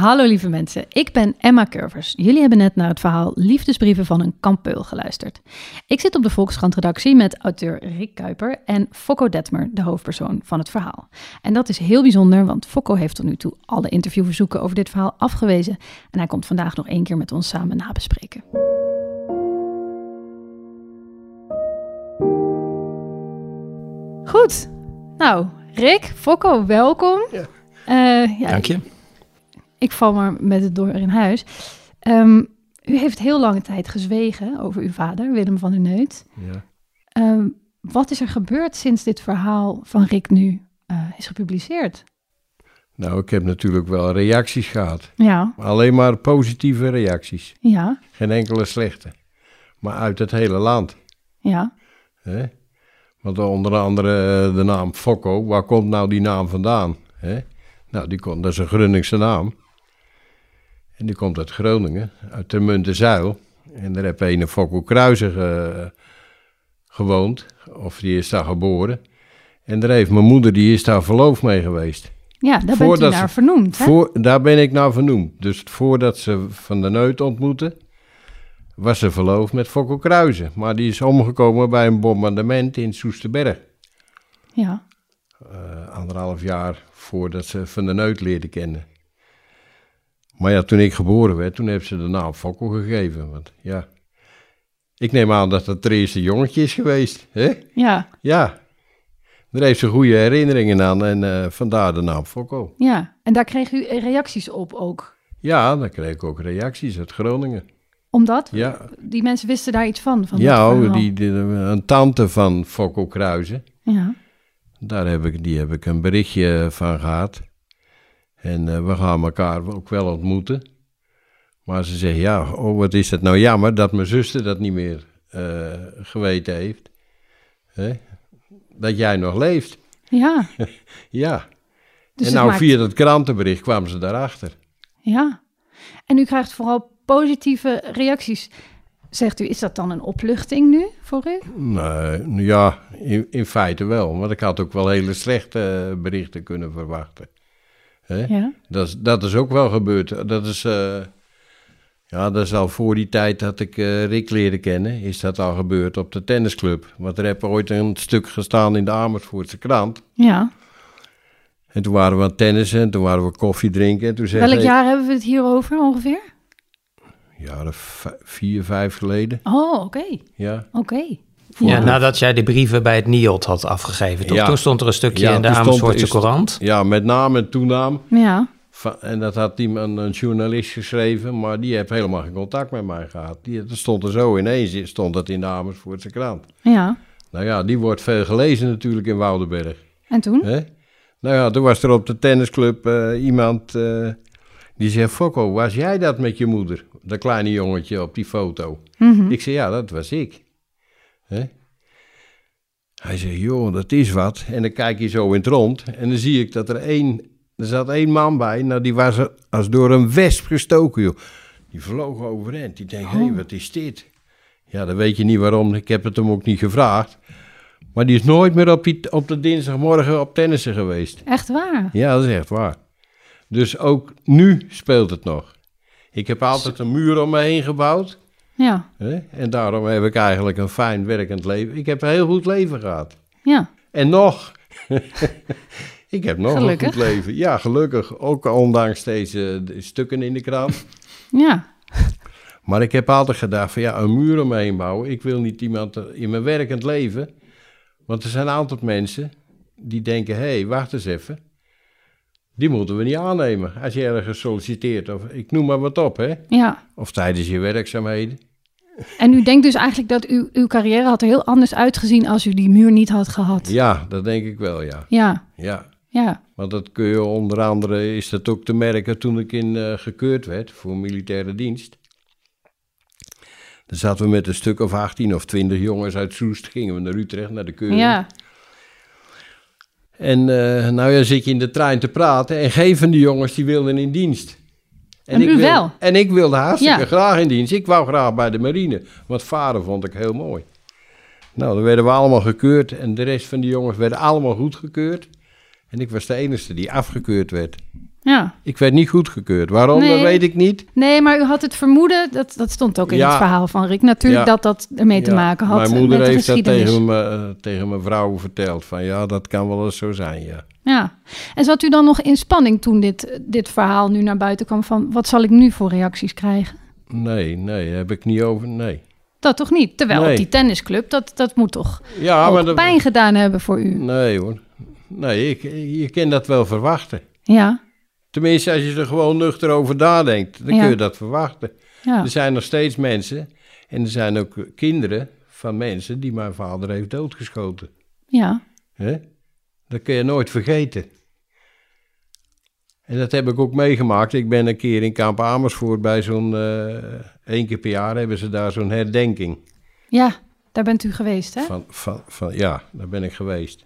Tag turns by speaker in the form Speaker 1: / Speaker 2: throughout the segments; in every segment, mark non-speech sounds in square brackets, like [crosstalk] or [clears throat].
Speaker 1: Hallo lieve mensen, ik ben Emma Curvers. Jullie hebben net naar het verhaal Liefdesbrieven van een kampeul geluisterd. Ik zit op de Volkskrant-redactie met auteur Rick Kuiper en Fokko Detmer, de hoofdpersoon van het verhaal. En dat is heel bijzonder, want Fokko heeft tot nu toe alle interviewverzoeken over dit verhaal afgewezen. En hij komt vandaag nog één keer met ons samen nabespreken. Goed, nou Rick, Fokko, welkom.
Speaker 2: Ja.
Speaker 1: Eh, ja,
Speaker 2: Dank je.
Speaker 1: Ik val maar met het door in huis. Ehm, u heeft heel lange tijd gezwegen over uw vader, Willem van der Neut.
Speaker 2: Ja.
Speaker 1: Ehm, wat is er gebeurd sinds dit verhaal van Rick nu eh, is gepubliceerd?
Speaker 2: Nou, ik heb natuurlijk wel reacties gehad.
Speaker 1: Ja,
Speaker 2: Alleen maar positieve reacties.
Speaker 1: ja,
Speaker 2: Geen enkele slechte. Maar uit het hele land.
Speaker 1: ja.
Speaker 2: Want onder andere eh, de naam Fokko, waar komt nou die naam vandaan? Nou, die komt, dat is een Groningse naam. En die komt uit Groningen, uit de Muntenzuil. En daar heb een Fokko Kruizer ge- gewoond, of die is daar geboren. En daar heeft mijn moeder, die is daar verloofd mee geweest.
Speaker 1: Ja, daar bent u
Speaker 2: Voordat
Speaker 1: naar
Speaker 2: ze-
Speaker 1: vernoemd, hè?
Speaker 2: Voor, daar ben ik naar vernoemd. Dus voordat ze Van der Neut ontmoette, was ze verloofd met Fokko Kruizen. Maar die is omgekomen bij een bombardement in Soesterberg.
Speaker 1: Ja,
Speaker 2: Eh, anderhalf jaar voordat ze Van der Neut leerde kennen. Maar ja, toen ik geboren werd, toen heeft ze de naam Fokko gegeven. Want ja, ik neem aan dat het het eerste jongetje is geweest. Hè?
Speaker 1: ja,
Speaker 2: Ja, daar heeft ze goede herinneringen aan en eh, vandaar de naam Fokko.
Speaker 1: ja. En daar kreeg u reacties op ook.
Speaker 2: Ja, dan kreeg ik ook reacties uit Groningen.
Speaker 1: Omdat
Speaker 2: Ja,
Speaker 1: die mensen wisten daar iets van. van
Speaker 2: ja
Speaker 1: dat
Speaker 2: oh, die, die, een tante van Fokko Kruizen.
Speaker 1: Ja,
Speaker 2: Daar heb ik, die heb ik een berichtje van gehad. En eh, we gaan elkaar ook wel ontmoeten. Maar ze zegt, ja, oh, wat is het nou jammer dat mijn zuster dat niet meer eh, geweten heeft. Hè? Dat jij nog leeft.
Speaker 1: ja. [laughs]
Speaker 2: Ja.
Speaker 1: Dus
Speaker 2: en nou
Speaker 1: maakt-
Speaker 2: via dat krantenbericht kwamen ze daarachter.
Speaker 1: Ja. En u krijgt vooral positieve reacties. Zegt u, is dat dan een opluchting nu voor u?
Speaker 2: Nee, ja, in, in feite wel. Want ik had ook wel hele slechte eh, berichten kunnen verwachten. Hè?
Speaker 1: Ja.
Speaker 2: Dat, is, dat is ook wel gebeurd. Dat is, eh, ja, dat is al voor die tijd dat ik eh, Rick leerde kennen, is dat al gebeurd op de tennisclub. Want er heb ooit een stuk gestaan in de Amersfoortse krant.
Speaker 1: Ja.
Speaker 2: En toen waren we aan tennissen en toen waren we koffie drinken. En toen zei
Speaker 1: Welk
Speaker 2: hij-
Speaker 1: jaar hebben we het hier over ongeveer?
Speaker 2: Jaren vier, vijf geleden.
Speaker 1: Oh, oké.
Speaker 2: Ja.
Speaker 1: Oké.
Speaker 3: Ja, nadat jij de brieven bij het NIOD had afgegeven, toch?
Speaker 2: Ja.
Speaker 3: Toen stond er een stukje
Speaker 2: Ja,
Speaker 3: in de Amersfoortse Courant.
Speaker 2: ja, met naam en toenaam.
Speaker 1: Ja.
Speaker 2: Van- En dat had iemand, een journalist geschreven, maar die heeft helemaal geen contact met mij gehad. Die, dat stond er zo ineens, stond dat in de Amersfoortse krant.
Speaker 1: Ja.
Speaker 2: Nou ja, die wordt veel gelezen natuurlijk in Woudenberg.
Speaker 1: En toen?
Speaker 2: Hè? Nou ja, toen was er op de tennisclub eh, iemand eh, die zei... Fokko, was jij dat met je moeder? Dat kleine jongetje op die foto.
Speaker 1: Mhm.
Speaker 2: Ik zei, ja, dat was ik. Hè? Hij zei, joh, dat is wat. En dan kijk je zo in het rond en dan zie ik dat er één... Er zat één man bij, nou die was als door een wesp gestoken, joh. Die vloog overeind. Die denkt, hé, hey, wat is dit? Ja, dan weet je niet waarom. Ik heb het hem ook niet gevraagd. Maar die is nooit meer op, die, op de dinsdagmorgen op tennissen geweest.
Speaker 1: Echt waar?
Speaker 2: Ja, dat is echt waar. Dus ook nu speelt het nog. Ik heb altijd een muur om me heen gebouwd.
Speaker 1: Ja.
Speaker 2: En daarom heb ik eigenlijk een fijn werkend leven. Ik heb een heel goed leven gehad.
Speaker 1: Ja.
Speaker 2: En nog. [laughs] ik heb nog
Speaker 1: Gelukkig.
Speaker 2: een goed leven. Ja, gelukkig. Ook ondanks deze de stukken in de krant. [laughs]
Speaker 1: Ja.
Speaker 2: Maar ik heb altijd gedacht van ja, een muur om me heen bouwen. Ik wil niet iemand in mijn werkend leven. Want er zijn een aantal mensen die denken, hé, hey, wacht eens even. Die moeten we niet aannemen als je ergens solliciteert. Of ik noem maar wat op, hè.
Speaker 1: Ja.
Speaker 2: Of tijdens je werkzaamheden.
Speaker 1: En u denkt dus eigenlijk dat uw, uw carrière had er heel anders uitgezien als u die muur niet had gehad.
Speaker 2: Ja, dat denk ik wel, ja.
Speaker 1: Ja.
Speaker 2: Ja,
Speaker 1: Ja.
Speaker 2: want dat kun je onder andere, is dat ook te merken toen ik in eh, gekeurd werd voor militaire dienst. Dan zaten we met een stuk of 18 of 20 jongens uit Soest, gingen we naar Utrecht, naar de keuring.
Speaker 1: Ja.
Speaker 2: En eh, nou ja, zit je in de trein te praten en geen van die jongens die wilden in dienst.
Speaker 1: En
Speaker 2: ik wil-
Speaker 1: wel?
Speaker 2: En ik wilde hartstikke
Speaker 1: Ja.
Speaker 2: graag in dienst. Ik wou graag bij de marine, want varen vond ik heel mooi. Nou, dan werden we allemaal gekeurd en de rest van die jongens werden allemaal goedgekeurd. En ik was de enige die afgekeurd werd.
Speaker 1: Ja.
Speaker 2: Ik werd niet goedgekeurd. Waarom,
Speaker 1: Nee.
Speaker 2: dat weet ik niet.
Speaker 1: Nee, maar u had het vermoeden, dat, dat stond ook in
Speaker 2: Ja.
Speaker 1: het verhaal van Rick, natuurlijk
Speaker 2: Ja.
Speaker 1: dat dat ermee te maken had
Speaker 2: Mijn moeder
Speaker 1: met
Speaker 2: heeft dat tegen, me, eh, tegen mijn vrouw verteld. Van ja, dat kan wel eens zo zijn, ja.
Speaker 1: Ja. En zat u dan nog in spanning toen dit, dit verhaal nu naar buiten kwam van wat zal ik nu voor reacties krijgen?
Speaker 2: Nee, nee, heb ik niet over, nee.
Speaker 1: Dat toch niet? Terwijl
Speaker 2: Nee.
Speaker 1: op die tennisclub, dat, dat moet toch
Speaker 2: Ja, maar dat...
Speaker 1: pijn gedaan hebben voor u?
Speaker 2: Nee hoor. Nee, ik, je kan dat wel verwachten.
Speaker 1: Ja,
Speaker 2: Tenminste, als je er gewoon nuchter over nadenkt, dan
Speaker 1: Ja.
Speaker 2: kun je dat verwachten.
Speaker 1: ja,
Speaker 2: Er zijn nog steeds mensen, en er zijn ook kinderen van mensen die mijn vader heeft doodgeschoten.
Speaker 1: ja.
Speaker 2: Hè? Dat kun je nooit vergeten. En dat heb ik ook meegemaakt. Ik ben een keer in Kamp Amersfoort bij zo'n... eh één keer per jaar hebben ze daar zo'n herdenking.
Speaker 1: Ja, daar bent u geweest, hè?
Speaker 2: Van, van, van, ja, daar ben ik geweest.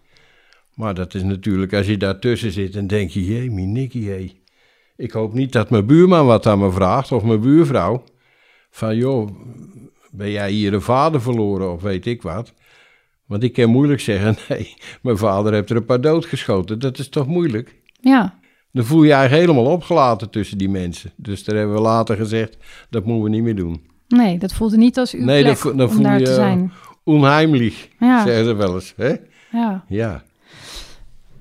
Speaker 2: Maar dat is natuurlijk, als je daartussen zit, dan denk je, jee, Nicky, hé. Ik hoop niet dat mijn buurman wat aan me vraagt, of mijn buurvrouw. Van, joh, ben jij hier een vader verloren, of weet ik wat. Want ik kan moeilijk zeggen, [laughs] nee, mijn vader heeft er een paar doodgeschoten. Dat is toch moeilijk?
Speaker 1: Ja,
Speaker 2: Dan voel je je eigenlijk helemaal opgelaten tussen die mensen. Dus daar hebben we later gezegd, dat moeten we niet meer doen.
Speaker 1: nee, dat voelde niet als uw
Speaker 2: Nee,
Speaker 1: plek
Speaker 2: dat dan
Speaker 1: om
Speaker 2: voel
Speaker 1: daar
Speaker 2: je-
Speaker 1: te zijn.
Speaker 2: Onheimlich,
Speaker 1: Ja.
Speaker 2: zeggen ze wel eens. Hè?
Speaker 1: Ja.
Speaker 2: Ja.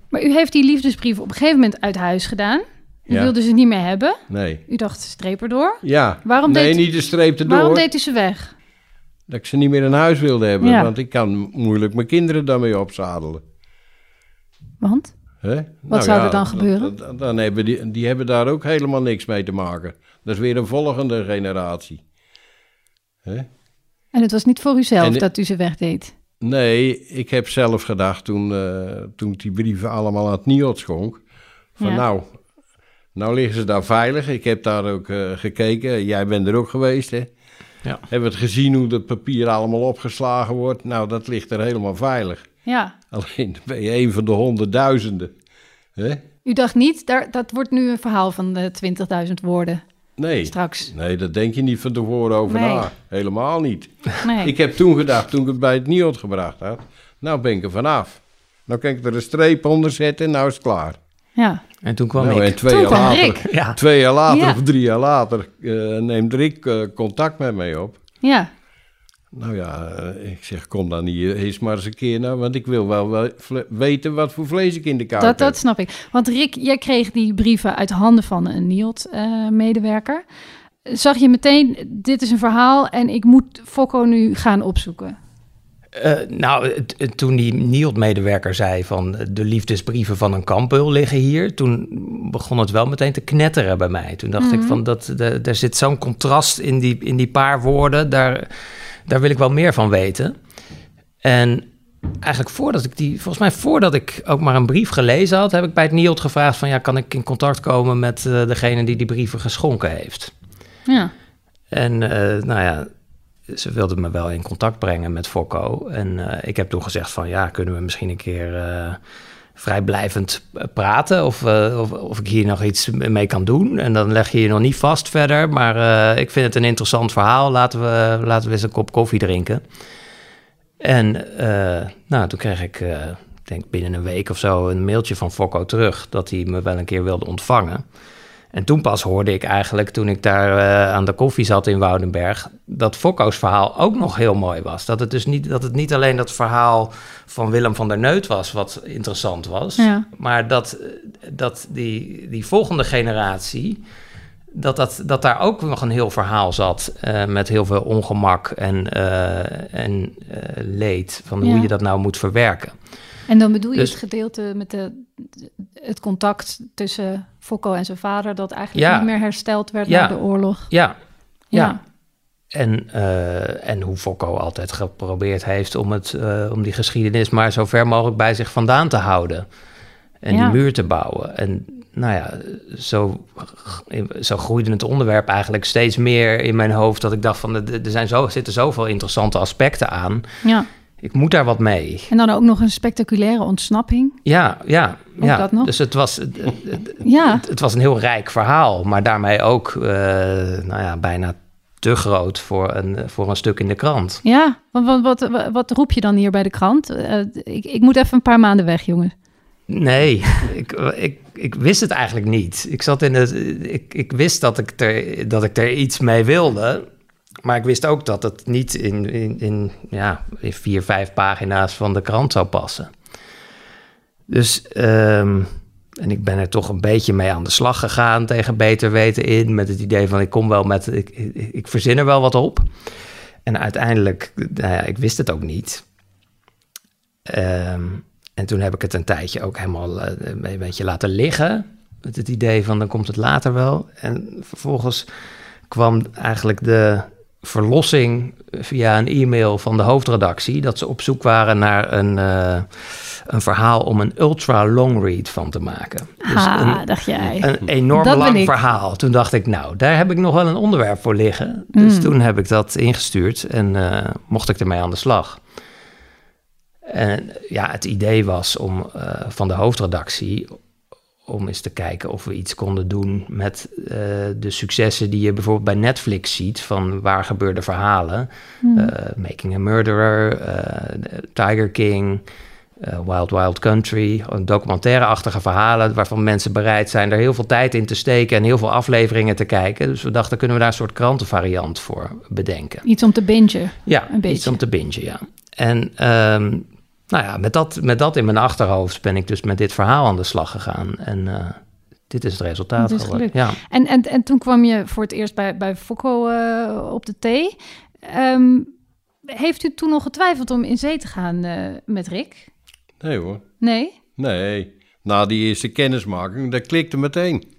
Speaker 1: Maar u heeft die liefdesbrief op een gegeven moment uit huis gedaan. U
Speaker 2: Ja.
Speaker 1: wilde ze niet meer hebben.
Speaker 2: Nee.
Speaker 1: U dacht, streep erdoor.
Speaker 2: Ja.
Speaker 1: Waarom
Speaker 2: nee,
Speaker 1: deed-
Speaker 2: niet de streep erdoor.
Speaker 1: Waarom deed u ze weg?
Speaker 2: Dat ik ze niet meer in huis wilde hebben.
Speaker 1: Ja.
Speaker 2: Want ik kan moeilijk mijn kinderen daarmee opzadelen.
Speaker 1: Want?
Speaker 2: Hè?
Speaker 1: Wat zou er dan gebeuren?
Speaker 2: Dan, dan hebben die, die hebben daar ook helemaal niks mee te maken. Dat is weer een volgende generatie. Hè?
Speaker 1: En het was niet voor uzelf
Speaker 2: En
Speaker 1: dat u ze wegdeed.
Speaker 2: Nee, ik heb zelf gedacht toen, eh, toen ik die brieven allemaal aan het NIOD schonk. Van
Speaker 1: Ja.
Speaker 2: nou, nou liggen ze daar veilig. Ik heb daar ook eh, gekeken. Jij bent er ook geweest, hè?
Speaker 3: Ja.
Speaker 2: Hebben we het gezien hoe dat papier allemaal opgeslagen wordt? Nou, dat ligt er helemaal veilig.
Speaker 1: Ja.
Speaker 2: Alleen ben je een van de honderdduizenden. Hè?
Speaker 1: U dacht niet, daar, dat wordt nu een verhaal van de 20.000 woorden
Speaker 2: Nee.
Speaker 1: straks.
Speaker 2: Nee, dat denk je niet van tevoren over
Speaker 1: Nee.
Speaker 2: na. Helemaal niet.
Speaker 1: Nee.
Speaker 2: Ik heb toen gedacht, toen ik het bij het NIOD gebracht had, nou ben ik er vanaf. Nou kan ik er een streep onder zetten en nou is het klaar.
Speaker 1: Ja.
Speaker 3: En toen kwam
Speaker 2: nou, en
Speaker 3: ik.
Speaker 2: twee
Speaker 1: Toen
Speaker 2: jaar
Speaker 1: kwam
Speaker 2: later,
Speaker 1: Rick.
Speaker 3: Ja.
Speaker 2: twee jaar later
Speaker 1: Ja.
Speaker 2: of drie jaar later eh, neemt Rick eh, contact met mij op.
Speaker 1: Ja.
Speaker 2: Nou ja, eh, ik zeg, kom dan hier eens maar eens een keer naar, want ik wil wel weten wat voor vlees ik in de kaart
Speaker 1: Dat,
Speaker 2: heb.
Speaker 1: dat snap ik. Want Rick, jij kreeg die brieven uit handen van een NIOD-medewerker. Zag je meteen, dit is een verhaal en ik moet Fokko nu gaan opzoeken?
Speaker 3: Eh, nou, het- toen die NIOD-medewerker zei van eh, de liefdesbrieven van een kampbeul liggen hier, toen begon het wel meteen te knetteren bij mij. Toen dacht ik van dat de, er zit zo'n contrast in die, in die paar woorden, daar, daar wil ik wel meer van weten. En eigenlijk voordat ik die, volgens mij voordat ik ook maar een brief gelezen had, heb ik bij het NIOD gevraagd van ja, kan ik in contact komen met eh, degene die die brieven geschonken heeft.
Speaker 1: Ja.
Speaker 3: En eh, nou ja, ze wilden me wel in contact brengen met Fokko. En eh, ik heb toen gezegd van ja, kunnen we misschien een keer vrijblijvend eh, praten of, eh, of, of ik hier nog iets mee kan doen. En dan leg je je nog niet vast verder, maar eh, ik vind het een interessant verhaal. Laten we, laten we eens een kop koffie drinken. En nou, toen kreeg ik, ik denk binnen een week of zo, een mailtje van Fokko terug dat hij me wel een keer wilde ontvangen. En toen pas hoorde ik eigenlijk, toen ik daar eh, aan de koffie zat in Woudenberg, dat Fokko's verhaal ook nog heel mooi was. Dat het dus niet, dat het niet alleen dat verhaal van Willem van der Neut was wat interessant was,
Speaker 1: Ja.
Speaker 3: maar dat, dat die, die volgende generatie, dat, dat, dat daar ook nog een heel verhaal zat eh, met heel veel ongemak en, eh, en leed van hoe je dat nou moet verwerken.
Speaker 1: En dan bedoel je
Speaker 3: Dus-
Speaker 1: het gedeelte met de, het contact tussen Fokko en zijn vader, dat eigenlijk
Speaker 3: Ja.
Speaker 1: niet meer hersteld werd
Speaker 3: Ja.
Speaker 1: na de oorlog.
Speaker 3: Ja, ja.
Speaker 1: Ja.
Speaker 3: En, eh, en hoe Fokko altijd geprobeerd heeft om, het, eh, om die geschiedenis maar zo ver mogelijk bij zich vandaan te houden. En die muur te bouwen. En nou ja, zo, zo groeide het onderwerp eigenlijk steeds meer in mijn hoofd. Dat ik dacht van, er er zijn zo, zitten zoveel interessante aspecten aan.
Speaker 1: ja.
Speaker 3: Ik moet daar wat mee.
Speaker 1: En dan ook nog een spectaculaire ontsnapping.
Speaker 3: Ja, ja,
Speaker 1: Ook
Speaker 3: ja.
Speaker 1: dat nog?
Speaker 3: Dus het was, het, het- [laughs]
Speaker 1: Ja.
Speaker 3: het, het was een heel rijk verhaal, maar daarmee ook eh, nou ja, bijna te groot voor een, voor een stuk in de krant.
Speaker 1: Ja, want wat, wat, wat roep je dan hier bij de krant? Eh, ik, ik moet even een paar maanden weg, jongen.
Speaker 3: Nee, [laughs] ik, ik, ik wist het eigenlijk niet. Ik, zat in het, ik, ik wist dat ik, er, dat ik er iets mee wilde. Maar ik wist ook dat het niet in, in, in, ja, in vier, vijf pagina's van de krant zou passen. Dus, ehm, en ik ben er toch een beetje mee aan de slag gegaan tegen beter weten in. Met het idee van ik kom wel met, ik, ik, verzin er wel wat op. En uiteindelijk, nou ja, ik wist het ook niet. Ehm, en toen heb ik het een tijdje ook helemaal uh, een beetje laten liggen. Met het idee van dan komt het later wel. En vervolgens kwam eigenlijk de verlossing via een e-mail van de hoofdredactie. Dat ze op zoek waren naar een, uh, een verhaal om een ultra long read van te maken.
Speaker 1: Dus ah, dacht jij.
Speaker 3: Een enorm dat lang verhaal. Toen dacht ik, nou, daar heb ik nog wel een onderwerp voor liggen. Dus mm. toen heb ik dat ingestuurd en uh, mocht ik ermee aan de slag. En ja, het idee was om uh, van de hoofdredactie om eens te kijken of we iets konden doen met uh, de successen die je bijvoorbeeld bij Netflix ziet van waar gebeurde verhalen. Hmm. Uh, Making a Murderer, Tiger King, Wild Wild Country, documentaire-achtige verhalen waarvan mensen bereid zijn er heel veel tijd in te steken en heel veel afleveringen te kijken. Dus we dachten, kunnen we daar een soort krantenvariant voor bedenken.
Speaker 1: Iets om te bingen.
Speaker 3: Ja, een beetje. iets om te bingen, ja. En um, nou ja, met dat, met dat in mijn achterhoofd ben ik dus met dit verhaal aan de slag gegaan. En uh, dit is het resultaat is geworden. Ja.
Speaker 1: En, en, en toen kwam je voor het eerst bij, bij Focco uh, op de thee. Um, heeft u toen nog getwijfeld om in zee te gaan uh, met Rick?
Speaker 2: Nee hoor.
Speaker 1: Nee?
Speaker 2: Nee. Na die eerste kennismaking, dat klikte meteen.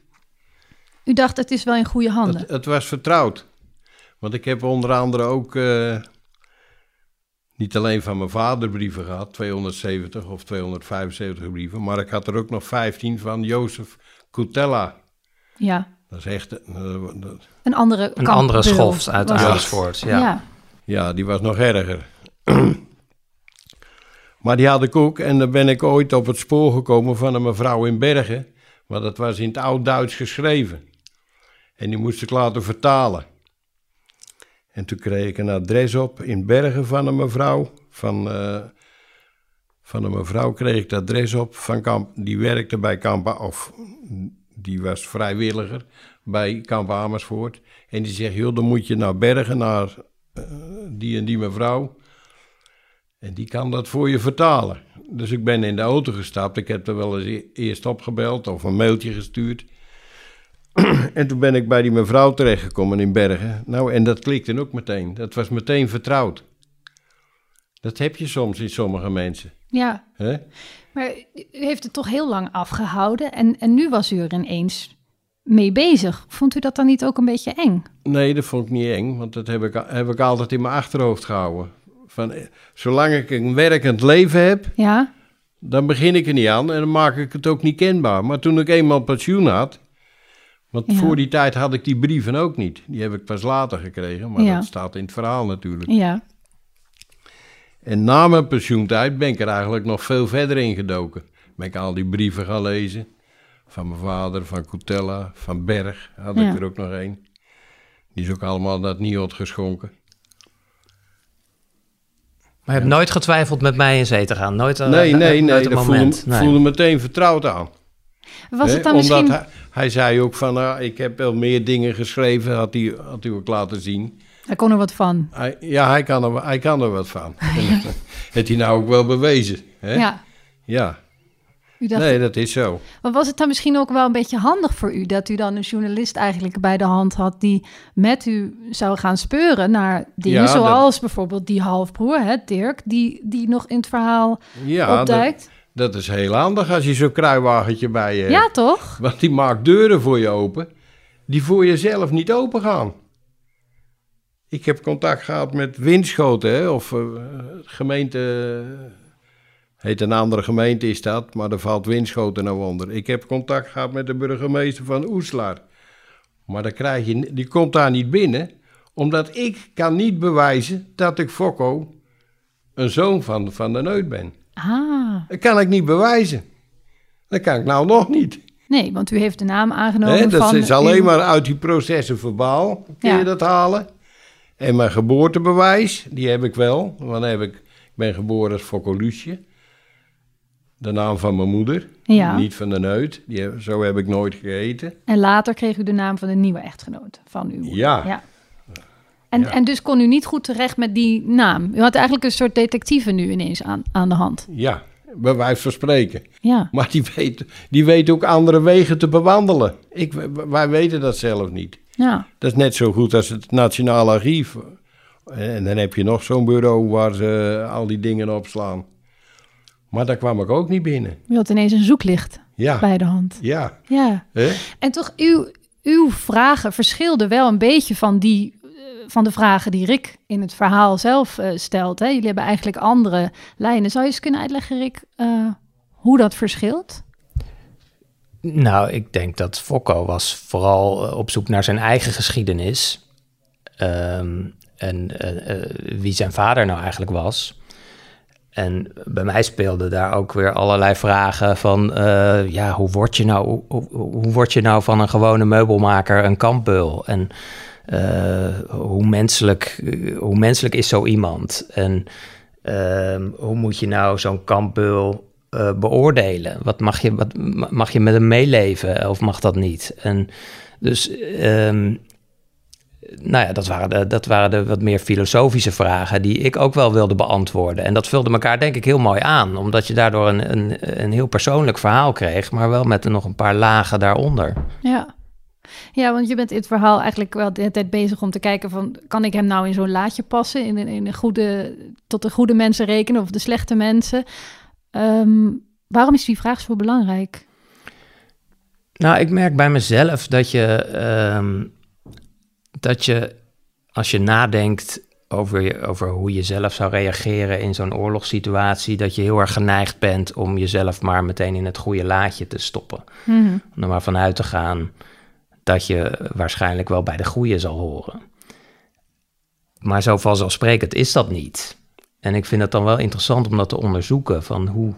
Speaker 1: U dacht, het is wel in goede handen?
Speaker 2: Het, het was vertrouwd. Want ik heb onder andere ook niet alleen van mijn vader brieven gehad, 270 of 275 brieven, maar ik had er ook nog 15 van Jozef Coutella.
Speaker 1: Ja.
Speaker 2: Dat is echt... Uh,
Speaker 1: een andere
Speaker 3: Een andere schoft uit Amersfoort, ja. ja.
Speaker 2: Ja, die was nog erger. [clears throat] maar die had ik ook, en dan ben ik ooit op het spoor gekomen van een mevrouw in Bergen, maar dat was in het oud-Duits geschreven. En die moest ik laten vertalen. En toen kreeg ik een adres op in Bergen van een mevrouw. Van, uh, van een mevrouw kreeg ik het adres op. Van kamp, die werkte bij Kamp, of die was vrijwilliger bij Kamp Amersfoort. En die zegt, joh, dan moet je naar Bergen, naar uh, die en die mevrouw. En die kan dat voor je vertalen. Dus ik ben in de auto gestapt. Ik heb er wel eens e-, eerst opgebeld of een mailtje gestuurd. [clears throat] en toen ben ik bij die mevrouw terechtgekomen in Bergen. Nou, en dat klikte ook meteen. Dat was meteen vertrouwd. Dat heb je soms in sommige mensen.
Speaker 1: Ja. He? Maar u heeft het toch heel lang afgehouden. En, en nu was u er ineens mee bezig. Vond u dat dan niet ook een beetje eng?
Speaker 2: Nee, dat vond ik niet eng. Want dat heb ik, heb ik altijd in mijn achterhoofd gehouden. Van, eh, zolang ik een werkend leven heb,
Speaker 1: ja.
Speaker 2: dan begin ik er niet aan. En dan maak ik het ook niet kenbaar. Maar toen ik eenmaal pensioen had want voor die tijd had ik die brieven ook niet. Die heb ik pas later gekregen, maar dat staat in het verhaal natuurlijk.
Speaker 1: Ja.
Speaker 2: En na mijn pensioentijd ben ik er eigenlijk nog veel verder in gedoken. Ben ik al die brieven gaan lezen. Van mijn vader, van Coutella, van Berg had ik er ook nog een. Die is ook allemaal dat NIOD geschonken.
Speaker 3: Maar je hebt nooit getwijfeld met mij in zee te gaan? Nooit,
Speaker 2: uh, nee, nee, nee. Dat voelde, nee. voelde meteen vertrouwd aan.
Speaker 1: Was het dan misschien...
Speaker 2: Omdat hij, hij, zei ook van, uh, ik heb wel meer dingen geschreven, had hij, had hij ook laten zien.
Speaker 1: Hij kon er wat van.
Speaker 2: Hij, ja, hij kan, er, hij kan er wat van. [laughs] ja. [laughs] Heeft hij nou ook wel bewezen. Hè?
Speaker 1: Ja.
Speaker 2: Ja. nee, dat is zo.
Speaker 1: Maar was het dan misschien ook wel een beetje handig voor u... dat u dan een journalist eigenlijk bij de hand had... die met u zou gaan speuren naar dingen zoals bijvoorbeeld die halfbroer, hè, Dirk... Die, die nog in het verhaal ja, opduikt?
Speaker 2: Dat is heel handig als je zo'n kruiwagentje bij je hebt.
Speaker 1: Ja, toch?
Speaker 2: Want die maakt deuren voor je open, die voor jezelf niet open gaan. Ik heb contact gehad met Winschoten, hè, of uh, gemeente, heet een andere gemeente is dat, maar er valt Winschoten nou onder. Ik heb contact gehad met de burgemeester van Oeslar. Maar dan krijg je, die komt daar niet binnen, omdat ik kan niet bewijzen dat ik Fokko een zoon van, van de Neut ben.
Speaker 1: Ah.
Speaker 2: Dat kan ik niet bewijzen. Dat kan ik nou nog niet.
Speaker 1: Nee, want u heeft de naam aangenomen nee,
Speaker 2: dat is alleen maar uit die processen verbaal kun je dat halen. En mijn geboortebewijs, die heb ik wel. Want heb ik, ik ben geboren als Fokkelusje. de naam van mijn moeder.
Speaker 1: Ja.
Speaker 2: Niet van de neut. Die, zo heb ik nooit gegeten.
Speaker 1: En later kreeg u de naam van de nieuwe echtgenoot van uw moeder.
Speaker 2: Ja.
Speaker 1: ja. En,
Speaker 2: Ja.
Speaker 1: en dus kon u niet goed terecht met die naam. U had eigenlijk een soort detectieve nu ineens aan, aan de hand.
Speaker 2: Ja, bij wijze van spreken.
Speaker 1: Ja.
Speaker 2: Maar die weet, die weet ook andere wegen te bewandelen. Ik, wij weten dat zelf niet.
Speaker 1: Ja.
Speaker 2: Dat is net zo goed als het Nationaal Archief. En dan heb je nog zo'n bureau waar ze al die dingen opslaan. Maar daar kwam ik ook niet binnen.
Speaker 1: U had ineens een zoeklicht
Speaker 2: Ja,
Speaker 1: bij de hand.
Speaker 2: ja.
Speaker 1: Ja. En toch, uw, uw vragen verschilden wel een beetje van, die, van de vragen die Rick in het verhaal zelf eh, stelt. Hè? Jullie hebben eigenlijk andere lijnen. Zou je eens kunnen uitleggen, Rick, eh, hoe dat verschilt?
Speaker 3: Nou, ik denk dat Fokko was vooral eh, op zoek naar zijn eigen geschiedenis. Ehm, en wie zijn vader nou eigenlijk was. En bij mij speelden daar ook weer allerlei vragen van... ja, hoe word, je nou, hoe, word je nou van een gewone meubelmaker een kampbeul? En hoe, menselijk, eh, hoe menselijk is zo iemand? En ehm, hoe moet je nou zo'n kampbeul eh, beoordelen? Wat mag, je, wat, mag je met hem meeleven of mag dat niet? En dus... ehm, nou ja, dat waren, de, dat waren de wat meer filosofische vragen die ik ook wel wilde beantwoorden. En dat vulde elkaar denk ik heel mooi aan, omdat je daardoor een, een, een heel persoonlijk verhaal kreeg, maar wel met nog een paar lagen daaronder.
Speaker 1: Ja. Ja, want je bent in het verhaal eigenlijk wel de hele tijd bezig om te kijken van... kan ik hem nou in zo'n laadje passen, in, een- in een goede, tot de goede mensen rekenen of de slechte mensen? Ehm, waarom is die vraag zo belangrijk?
Speaker 3: Nou, ik merk bij mezelf dat je, ehm, dat je als je nadenkt over, je, over hoe je zelf zou reageren in zo'n oorlogssituatie, dat je heel erg geneigd bent om jezelf maar meteen in het goede laadje te stoppen.
Speaker 1: Mhm.
Speaker 3: Om er maar vanuit te gaan dat je waarschijnlijk wel bij de goede zal horen. Maar zo vanzelfsprekend is dat niet. En ik vind het dan wel interessant om dat te onderzoeken, van hoe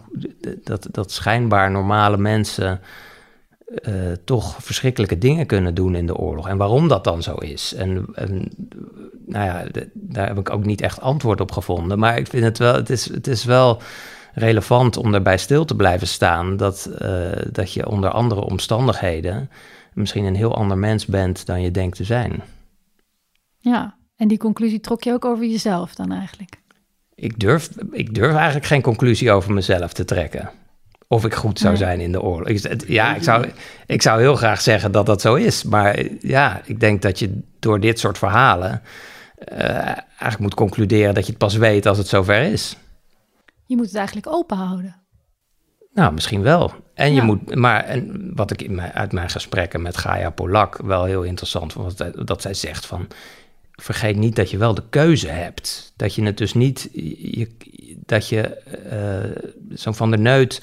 Speaker 3: dat, dat schijnbaar normale mensen eh, toch verschrikkelijke dingen kunnen doen in de oorlog. En waarom dat dan zo is. En, nou ja, daar heb ik ook niet echt antwoord op gevonden. Maar ik vind het wel, het is, het is wel relevant om daarbij stil te blijven staan. Dat, eh, dat je onder andere omstandigheden misschien een heel ander mens bent dan je denkt te zijn.
Speaker 1: Ja, en die conclusie trok je ook over jezelf dan eigenlijk?
Speaker 3: Ik durf, ik durf eigenlijk geen conclusie over mezelf te trekken. Of ik goed zou
Speaker 1: Nee.
Speaker 3: zijn in de oorlog. Ik, ja, ik zou, ik zou heel graag zeggen dat dat zo is. Maar ja, ik denk dat je door dit soort verhalen eh, eigenlijk moet concluderen dat je het pas weet als het zover is.
Speaker 1: Je moet het eigenlijk open houden.
Speaker 3: Nou, misschien wel. En je moet, maar en wat ik in mijn, uit mijn gesprekken met Gaia Polak wel heel interessant vond, was dat, zij zegt van, vergeet niet dat je wel de keuze hebt. Dat je het dus niet, je, dat je, eh, zo'n Van der Neut,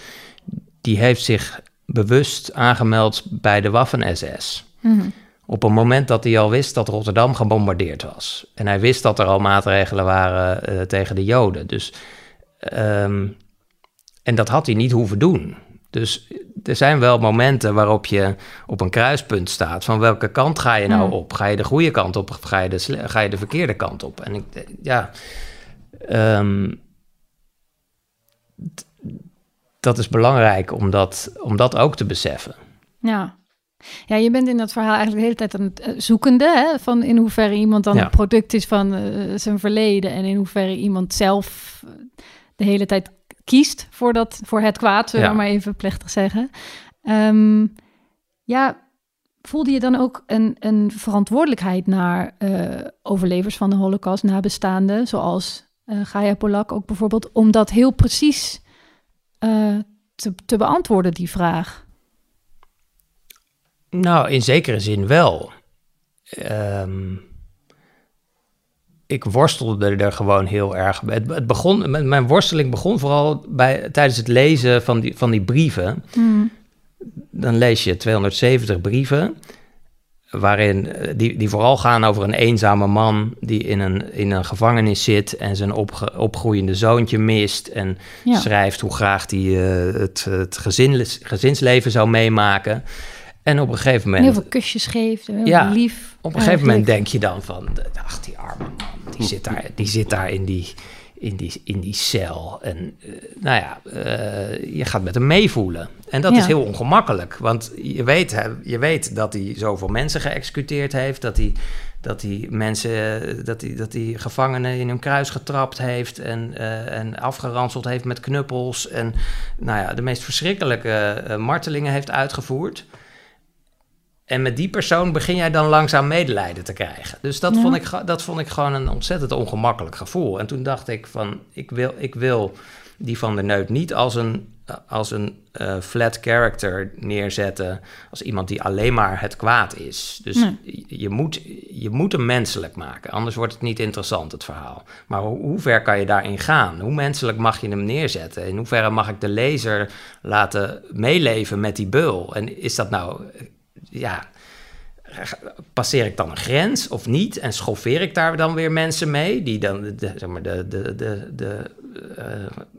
Speaker 3: die heeft zich bewust aangemeld bij de Waffen-SS.
Speaker 1: Mhm.
Speaker 3: Op een moment dat hij al wist dat Rotterdam gebombardeerd was. En hij wist dat er al maatregelen waren eh, tegen de Joden. Dus, ehm, en dat had hij niet hoeven doen. Dus er zijn wel momenten waarop je op een kruispunt staat. Van welke kant ga je nou
Speaker 1: Hmm.
Speaker 3: op? Ga je de goede kant op of ga je de, ga je de verkeerde kant op? En ik, ja, ehm, dat is belangrijk om dat, om dat ook te beseffen.
Speaker 1: Ja. Ja, je bent in dat verhaal eigenlijk de hele tijd aan het eh, zoekende, hè? van in hoeverre iemand dan
Speaker 3: Ja.
Speaker 1: product is van eh, zijn verleden en in hoeverre iemand zelf eh, de hele tijd kiest voor, dat, voor het kwaad, zullen we
Speaker 3: Ja.
Speaker 1: maar even plechtig zeggen. Ehm, ja, voelde je dan ook een, een verantwoordelijkheid naar eh, overlevers van de Holocaust, nabestaanden, zoals eh Gaia Polak ook bijvoorbeeld, om dat heel precies eh, te, te beantwoorden, die vraag?
Speaker 3: Nou, in zekere zin wel. Ehm, ik worstelde er gewoon heel erg. Het, het begon, mijn- worsteling begon vooral bij, tijdens het lezen van die, van die brieven.
Speaker 1: Hmm.
Speaker 3: Dan lees je 270 brieven, waarin eh, die, die vooral gaan over een eenzame man die in een, in een gevangenis zit en zijn opge- opgroeiende zoontje mist. En
Speaker 1: Ja.
Speaker 3: schrijft hoe graag hij eh, het, het gezin, gezinsleven zou meemaken. En op een gegeven moment.
Speaker 1: Heel veel kusjes geeft, heel
Speaker 3: Ja,
Speaker 1: lief.
Speaker 3: Op een gegeven moment denk je dan van, ach die arme man, die zit daar, die zit daar in, die, in die, in die cel. En eh, nou ja, eh, je gaat met hem meevoelen. En dat
Speaker 1: Ja.
Speaker 3: is heel ongemakkelijk, want je weet, je weet dat hij zoveel mensen geëxecuteerd heeft, dat hij, dat hij mensen, dat hij, dat hij gevangenen in hun kruis getrapt heeft en, eh, en afgeranseld heeft met knuppels en nou ja, de meest verschrikkelijke martelingen heeft uitgevoerd. En met die persoon begin jij dan langzaam medelijden te krijgen. Dus dat,
Speaker 1: Ja.
Speaker 3: vond, ik, dat vond ik gewoon een ontzettend ongemakkelijk gevoel. En toen dacht ik van, ik wil, ik wil die van der Neut niet als een, als een eh, flat character neerzetten. Als iemand die alleen maar het kwaad is. Dus
Speaker 1: Nee.
Speaker 3: je, moet, je moet hem menselijk maken. Anders wordt het niet interessant, het verhaal. Maar hoe, hoe ver kan je daarin gaan? Hoe menselijk mag je hem neerzetten? In hoeverre mag ik de lezer laten meeleven met die beul? En is dat nou ja, passeer ik dan een grens of niet? En schoffeer ik daar dan weer mensen mee? Die dan, de, zeg maar, de, de, de, de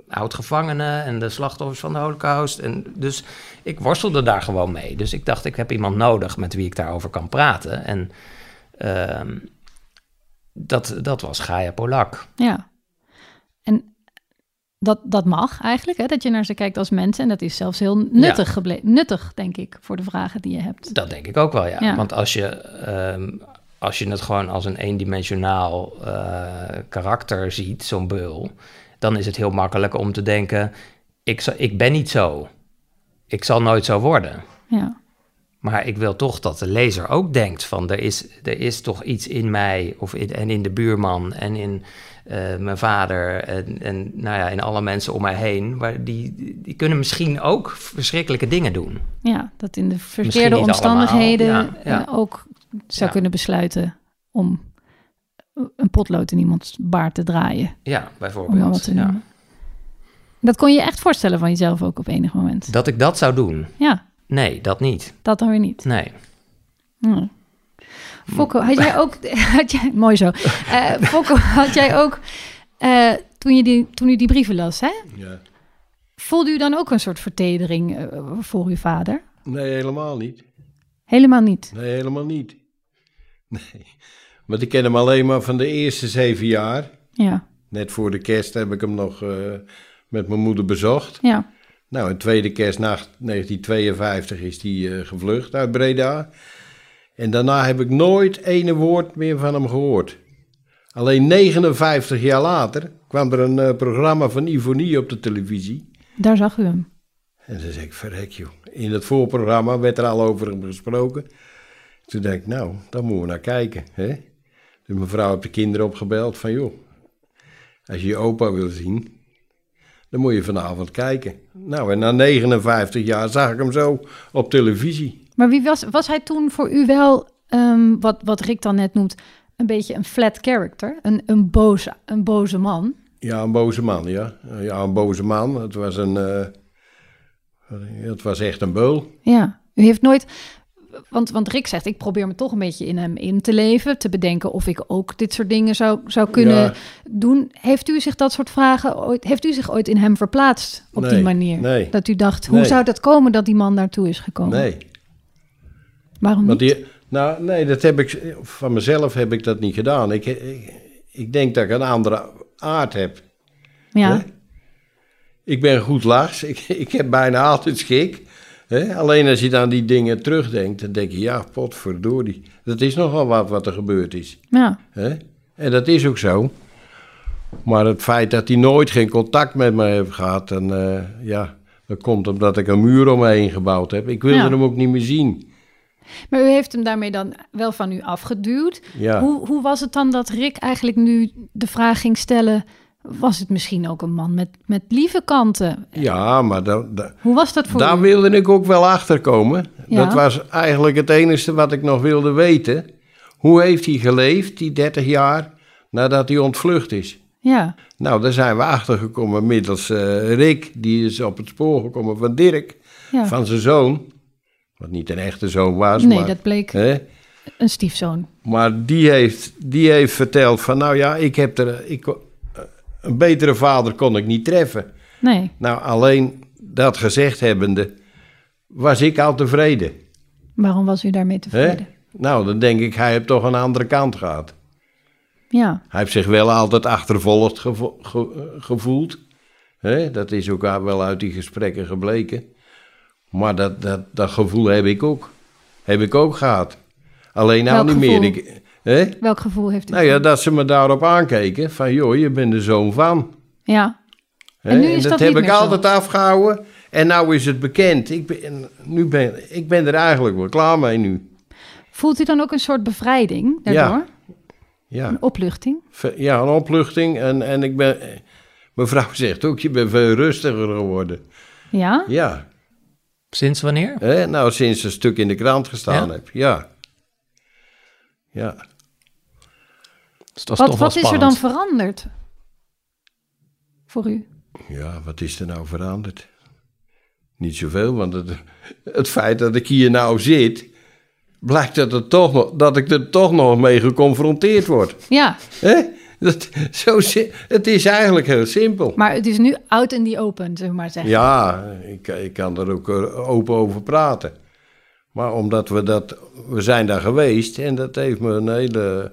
Speaker 3: oud-gevangenen en de slachtoffers van de holocaust. En dus ik worstelde daar gewoon mee. Dus ik dacht, ik heb iemand nodig met wie ik daarover kan praten. En ehm, dat, dat was Gaia Polak.
Speaker 1: Ja. En dat, dat mag eigenlijk, hè, dat je naar ze kijkt als mensen. En dat is zelfs heel nuttig. Nuttig, denk ik, voor de vragen die je hebt.
Speaker 3: Dat denk ik ook wel, ja.
Speaker 1: Ja.
Speaker 3: Want als je, ehm, als je het gewoon als een eendimensionaal eh, karakter ziet, zo'n beul, dan is het heel makkelijk om te denken: ik, ik ben niet zo. Ik zal nooit zo worden.
Speaker 1: Ja,
Speaker 3: Maar ik wil toch dat de lezer ook denkt van er is, er is toch iets in mij of in, en in de buurman en in eh, mijn vader en, en nou ja, in alle mensen om mij heen. Waar die, die kunnen misschien ook verschrikkelijke dingen doen.
Speaker 1: ja dat in de verkeerde omstandigheden
Speaker 3: ja, ja.
Speaker 1: eh, ook zou
Speaker 3: Ja.
Speaker 1: kunnen besluiten om een potlood in iemands baard te draaien.
Speaker 3: Ja, bijvoorbeeld. Ja.
Speaker 1: Dat kon je echt voorstellen van jezelf ook op enig moment.
Speaker 3: Dat ik dat zou doen?
Speaker 1: Ja,
Speaker 3: Nee, dat niet.
Speaker 1: dat dan weer niet.
Speaker 3: Nee.
Speaker 1: Nee. Fokko, had jij ook... [laughs] Had jij, mooi zo. Eh Fokko, had jij ook... eh, toen, je die, toen u die brieven las, hè?
Speaker 2: Ja.
Speaker 1: Voelde u dan ook een soort vertedering eh, voor uw vader?
Speaker 2: Nee, helemaal niet.
Speaker 1: Helemaal niet.
Speaker 2: Nee, helemaal niet. Nee. Want ik ken hem alleen maar van de eerste zeven jaar.
Speaker 1: Ja,
Speaker 2: Net voor de kerst heb ik hem nog met mijn moeder bezocht.
Speaker 1: ja,
Speaker 2: Nou, een tweede kerstnacht 1952 is hij gevlucht uit Breda. En daarna heb ik nooit ene woord meer van hem gehoord. Alleen 59 jaar later kwam er een eh, programma van Ivonie op de televisie.
Speaker 1: daar zag u hem.
Speaker 2: En dan zei ik, verrek joh. In het voorprogramma werd er al over hem gesproken. Toen dacht ik, nou, daar moeten we naar kijken. Hè? Dus mijn vrouw heeft de kinderen opgebeld van, joh, als je je opa wil zien, dan moet je vanavond kijken. Nou, en na 59 jaar zag ik hem zo op televisie.
Speaker 1: Maar wie was, was hij toen voor u wel, ehm, wat, wat Rick dan net noemt, een beetje een flat character? Een, een, boze, een boze man?
Speaker 2: Ja, een boze man, ja. Ja, een boze man. Het was een, eh, het was echt een beul.
Speaker 1: Ja, u heeft nooit... Want, want Rick zegt, ik probeer me toch een beetje in hem in te leven. Te bedenken of ik ook dit soort dingen zou, zou kunnen
Speaker 2: Ja.
Speaker 1: doen. Heeft u zich dat soort vragen ooit... Heeft u zich ooit in hem verplaatst op die manier?
Speaker 2: nee.
Speaker 1: Dat u dacht, hoe
Speaker 2: Nee.
Speaker 1: zou dat komen dat die man daartoe is gekomen?
Speaker 2: Nee.
Speaker 1: Waarom niet?
Speaker 2: die, nou, nee, dat heb ik, van mezelf heb ik dat niet gedaan. Ik, ik, ik denk dat ik een andere aard heb.
Speaker 1: ja,
Speaker 2: hè? Ik ben goed lachs, ik, [laughs] ik heb bijna altijd schik. Hè? Alleen als je dan die dingen terugdenkt, dan denk je, ja, potverdorie. Dat is nogal wat wat er gebeurd is.
Speaker 1: ja,
Speaker 2: Hè? En dat is ook zo. Maar het feit dat hij nooit geen contact met me heeft gehad, dan, eh, ja, dat komt omdat ik een muur om me heen gebouwd heb. Ik wilde
Speaker 1: Ja.
Speaker 2: hem ook niet meer zien.
Speaker 1: Maar u heeft hem daarmee dan wel van u afgeduwd.
Speaker 2: Ja.
Speaker 1: Hoe, hoe was het dan dat Rick eigenlijk nu de vraag ging stellen... was het misschien ook een man met, met lieve kanten?
Speaker 2: Ja, maar dat,
Speaker 1: Hoe was dat voor
Speaker 2: Daar
Speaker 1: u?
Speaker 2: wilde ik ook wel achter komen.
Speaker 1: Ja.
Speaker 2: Dat was eigenlijk het enige wat ik nog wilde weten. Hoe heeft hij geleefd, die 30 jaar, nadat hij ontvlucht is?
Speaker 1: Ja,
Speaker 2: Nou, daar zijn we achter gekomen middels eh, Rick, die is op het spoor gekomen van Dirk,
Speaker 1: ja.
Speaker 2: van zijn zoon. Wat niet een echte zoon was,
Speaker 1: nee,
Speaker 2: maar,
Speaker 1: dat bleek
Speaker 2: hè?
Speaker 1: een stiefzoon.
Speaker 2: maar die, heeft, die heeft verteld van, nou ja, ik heb er, ik, kon- een betere vader kon ik niet treffen.
Speaker 1: Nee,
Speaker 2: Nou, alleen dat gezegd hebbende, was ik al tevreden.
Speaker 1: waarom was u daarmee
Speaker 2: Hè?
Speaker 1: tevreden?
Speaker 2: Nou, dan denk ik, hij heeft toch een andere kant gehad.
Speaker 1: Ja.
Speaker 2: Hij heeft zich wel altijd achtervolgd gevo- ge- eh, gevoeld. Hè? Dat is ook wel uit die gesprekken gebleken. Maar dat, dat, dat gevoel heb ik ook. Heb ik ook gehad. Alleen nou
Speaker 1: Welk
Speaker 2: niet meer. Ik, hè?
Speaker 1: Welk gevoel heeft u?
Speaker 2: Nou ja, dat ze me daarop aankeken. Van joh, je bent de zoon van.
Speaker 1: Ja.
Speaker 2: Hè?
Speaker 1: En nu is
Speaker 2: dat,
Speaker 1: dat
Speaker 2: heb ik
Speaker 1: zo.
Speaker 2: altijd afgehouden. En nou is het bekend. Ik ben, nu ben, ik ben er eigenlijk wel klaar mee nu.
Speaker 1: Voelt u dan ook een soort bevrijding daardoor?
Speaker 2: Ja.
Speaker 1: Een opluchting?
Speaker 2: Ja, een opluchting. En, en ik ben... Mijn vrouw [laughs] zegt ook, je bent veel rustiger geworden.
Speaker 1: Ja?
Speaker 2: Ja,
Speaker 3: Sinds wanneer?
Speaker 2: hè? nou sinds een stuk in de krant gestaan
Speaker 3: Ja?
Speaker 2: heb. Ja. Ja.
Speaker 3: Dus dat is
Speaker 1: Wat,
Speaker 3: toch wel
Speaker 1: wat is er dan veranderd? Voor u?
Speaker 2: Ja, wat is er nou veranderd? Niet zoveel, want het, het feit dat ik hier nou zit... blijkt dat, het toch nog, dat ik er toch nog mee geconfronteerd word.
Speaker 1: Ja,
Speaker 2: Hè? Dat, zo, het is eigenlijk heel simpel.
Speaker 1: maar het is nu out in the open, we maar zeggen.
Speaker 2: Ja, ik, ik kan er ook eh, open over praten. Maar omdat we dat, we zijn daar geweest en dat heeft me een hele,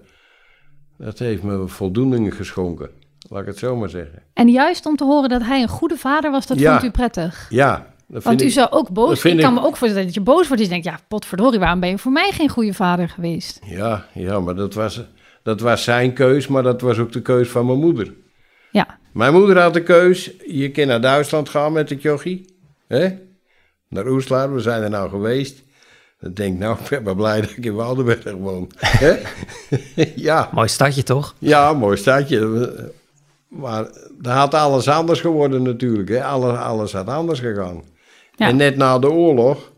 Speaker 2: dat heeft me voldoening geschonken. Laat ik het zo maar zeggen.
Speaker 1: En juist om te horen dat hij een goede vader was, dat
Speaker 2: Ja.
Speaker 1: vond u prettig.
Speaker 2: Ja, dat vind
Speaker 1: Want u
Speaker 2: ik,
Speaker 1: zou ook boos...
Speaker 2: vind
Speaker 1: Ik kan
Speaker 2: ik-
Speaker 1: me ook voorstellen dat je boos wordt. Dus je denkt, ja, potverdorie, waarom ben je voor mij geen goede vader geweest?
Speaker 2: ja, ja, maar dat was, dat was zijn keus, maar dat was ook de keus van mijn moeder.
Speaker 1: Ja,
Speaker 2: Mijn moeder had de keus, je kan naar Duitsland gaan met het jochie. Hè? Naar Oeslaar, we zijn er nou geweest. Dan denk ik, nou, ik ben maar blij dat ik in Waldenberg woon. [laughs] Hè? ja,
Speaker 3: Mooi stadje toch?
Speaker 2: ja, mooi stadje. Maar daar had alles anders geworden natuurlijk. Hè? Alles, alles had anders gegaan.
Speaker 1: Ja.
Speaker 2: En net na de oorlog,